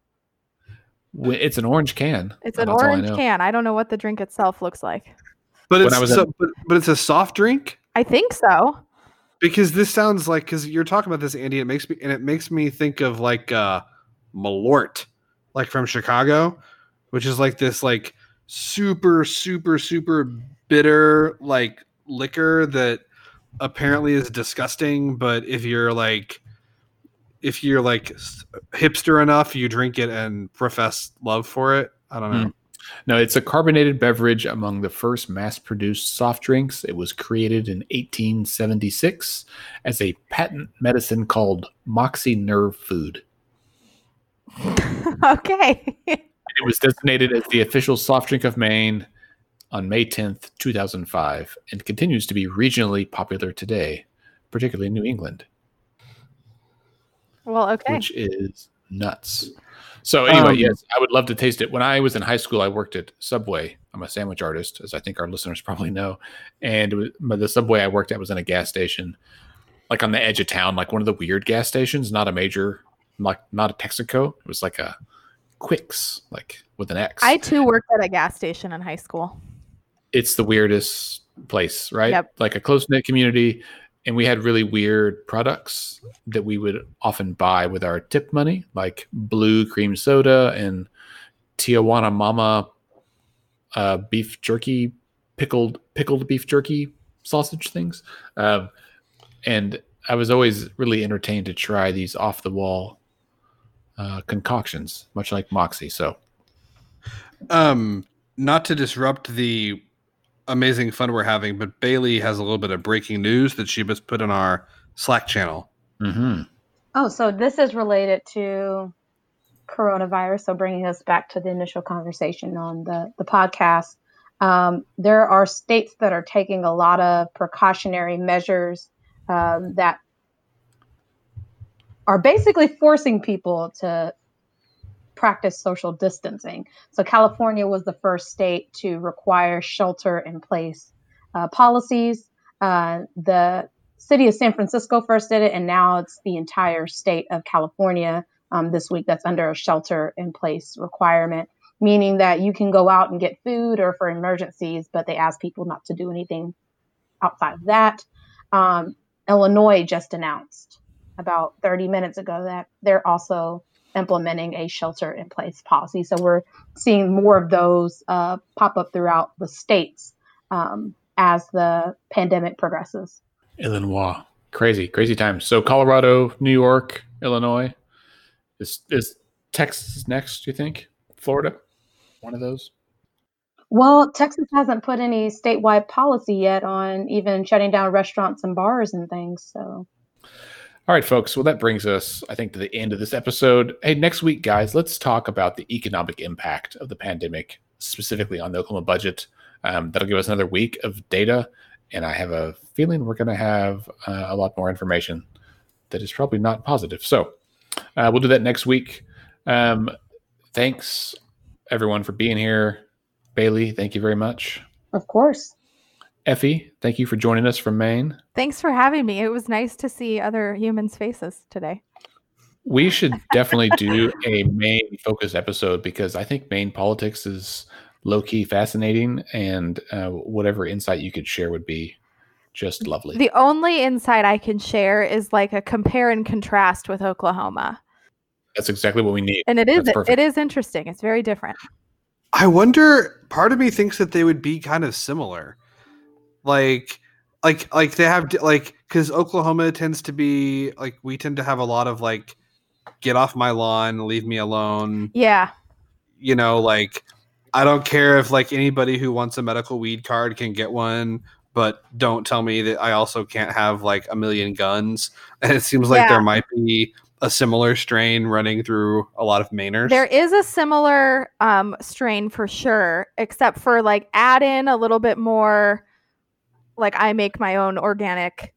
It's an orange can. It's an that's all I orange can. I don't know what the drink itself looks like. But it's so, at- but, but it's a soft drink I think so. because this sounds like because you're talking about this, Andy. It makes me and it makes me think of like uh Malort, like from Chicago, which is like this like super super super bitter like liquor that apparently is disgusting. But if you're like if you're like hipster enough, you drink it and profess love for it. I don't know. Hmm. No, it's a carbonated beverage among the first mass produced soft drinks. It was created in 1876 as a patent medicine called Moxie Nerve Food. okay. It was designated as the official soft drink of Maine on May 10th, 2005, and continues to be regionally popular today, particularly in New England, well, okay. which is nuts. So, anyway, Um, yes, I would love to taste it. When I was in high school, I worked at Subway. I'm a sandwich artist, as I think our listeners probably know. And it was, the Subway I worked at was in a gas station, like on the edge of town, like one of the weird gas stations, not a major, like not a Texaco. It was like a Quicks, like with an X. I too worked at a gas station in high school. it's the weirdest place, right? Yep. Like a close knit community. And we had really weird products that we would often buy with our tip money, like blue cream soda and Tijuana Mama uh, beef jerky, pickled pickled beef jerky sausage things. Um, and I was always really entertained to try these off the wall uh, concoctions, much like Moxie. So Um, not to disrupt the amazing fun we're having, but Bailey has a little bit of breaking news that she just put on our Slack channel. Mm-hmm. Oh, so this is related to coronavirus. So bringing us back to the initial conversation on the the podcast, um, there are states that are taking a lot of precautionary measures um, that are basically forcing people to practice social distancing. So California was the first state to require shelter in place uh, policies. Uh, the city of San Francisco first did it, and now it's the entire state of California um, this week that's under a shelter in place requirement, meaning that you can go out and get food or for emergencies, but they ask people not to do anything outside of that. Um, Illinois just announced about 30 minutes ago that they're also implementing a shelter in place policy. So we're seeing more of those uh, pop up throughout the states um, as the pandemic progresses. Illinois. Crazy, crazy times. So Colorado, New York, Illinois. Is is Texas next, do you think? Florida? One of those? Well, Texas hasn't put any statewide policy yet on even shutting down restaurants and bars and things. So, All right, folks. Well, that brings us, I think, to the end of this episode. Hey, next week, guys, let's talk about the economic impact of the pandemic, specifically on the Oklahoma budget. Um, that'll give us another week of data, and I have a feeling we're going to have uh, a lot more information that is probably not positive. So uh, we'll do that next week. Um, thanks, everyone, for being here. Bailey, thank you very much. of course, Effie, thank you for joining us from Maine. Thanks for having me. It was nice to see other humans' faces today. We should definitely do a Maine focused episode because I think Maine politics is low key fascinating, and uh, whatever insight you could share would be just lovely. The only insight I can share is like a compare and contrast with Oklahoma. That's exactly what we need. And it is it is interesting. It's very different. I wonder. Part of me thinks that they would be kind of similar, like, like, like they have like because Oklahoma tends to be like we tend to have a lot of like, get off my lawn, leave me alone. Yeah. You know, like I don't care if like anybody who wants a medical weed card can get one, but don't tell me that I also can't have like a million guns. And it seems like Yeah. there might be a similar strain running through a lot of Mainers. There is a similar um, strain for sure, except for like add in a little bit more. Like I make my own organic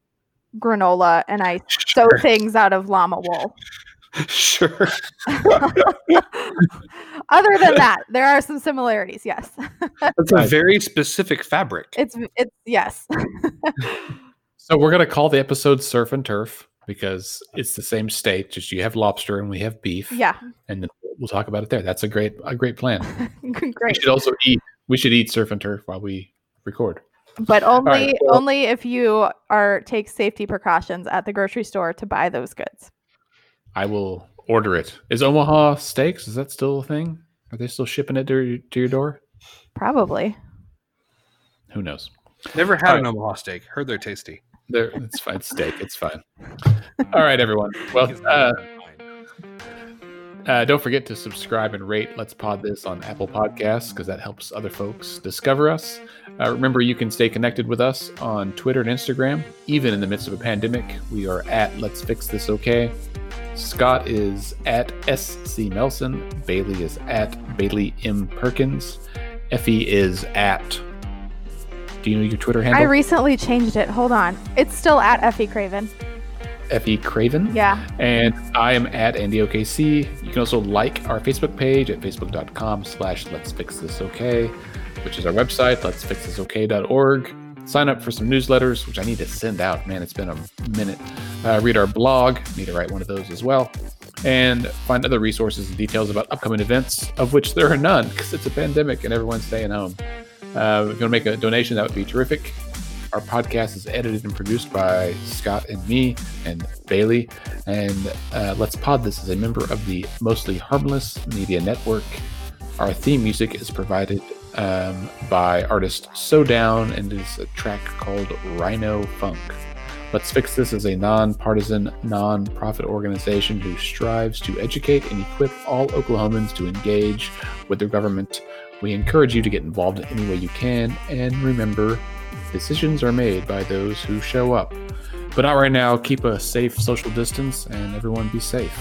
granola and I sew things out of llama wool. sure. Other than that, there are some similarities. Yes, That's a very specific fabric. it's it's yes. So we're gonna call the episode "Surf and Turf" because it's the same state. Just you have lobster and we have beef. yeah, and then we'll talk about it there. That's a great a great plan. We should also eat. We should eat surf and turf while we record. But only right, well- only if you are take safety precautions at the grocery store to buy those goods. I will order it. Is Omaha Steaks? Is that still a thing? Are they still shipping it to your, to your door? Probably. Who knows? Never had All an Omaha steak. Heard they're tasty. There, it's fine. Steak. It's fine. All right, everyone. Well, uh, uh, don't forget to subscribe and rate Let's Pod This on Apple Podcasts because that helps other folks discover us. Uh, remember, you can stay connected with us on Twitter and Instagram. Even in the midst of a pandemic, we are at Let's Fix This Okay. Scott is at SC Melson. Bailey is at Bailey M. Perkins. Effie is at. Do you know your Twitter handle? I recently changed it. Hold on. It's still at Effie Craven. Effie Craven. Yeah. And I am at Andy OKC. You can also like our Facebook page at facebook.com slash let's fix this okay, which is our website, let's fix this okay.org. Sign up for some newsletters, which I need to send out. Man, it's been a minute. Uh, read our blog, need to write one of those as well. And find other resources and details about upcoming events, of which there are none because it's a pandemic and everyone's staying home. Uh, if you want to make a donation, that would be terrific. Our podcast is edited and produced by Scott and me and Bailey. And uh, Let's Pod This is a member of the Mostly Harmless Media Network. Our theme music is provided um, by artist So Down and is a track called Rhino Funk. Let's Fix This is a nonpartisan, non-profit organization who strives to educate and equip all Oklahomans to engage with their government. We encourage you to get involved in any way you can, and remember, decisions are made by those who show up. But not right now. Keep a safe social distance, and everyone be safe.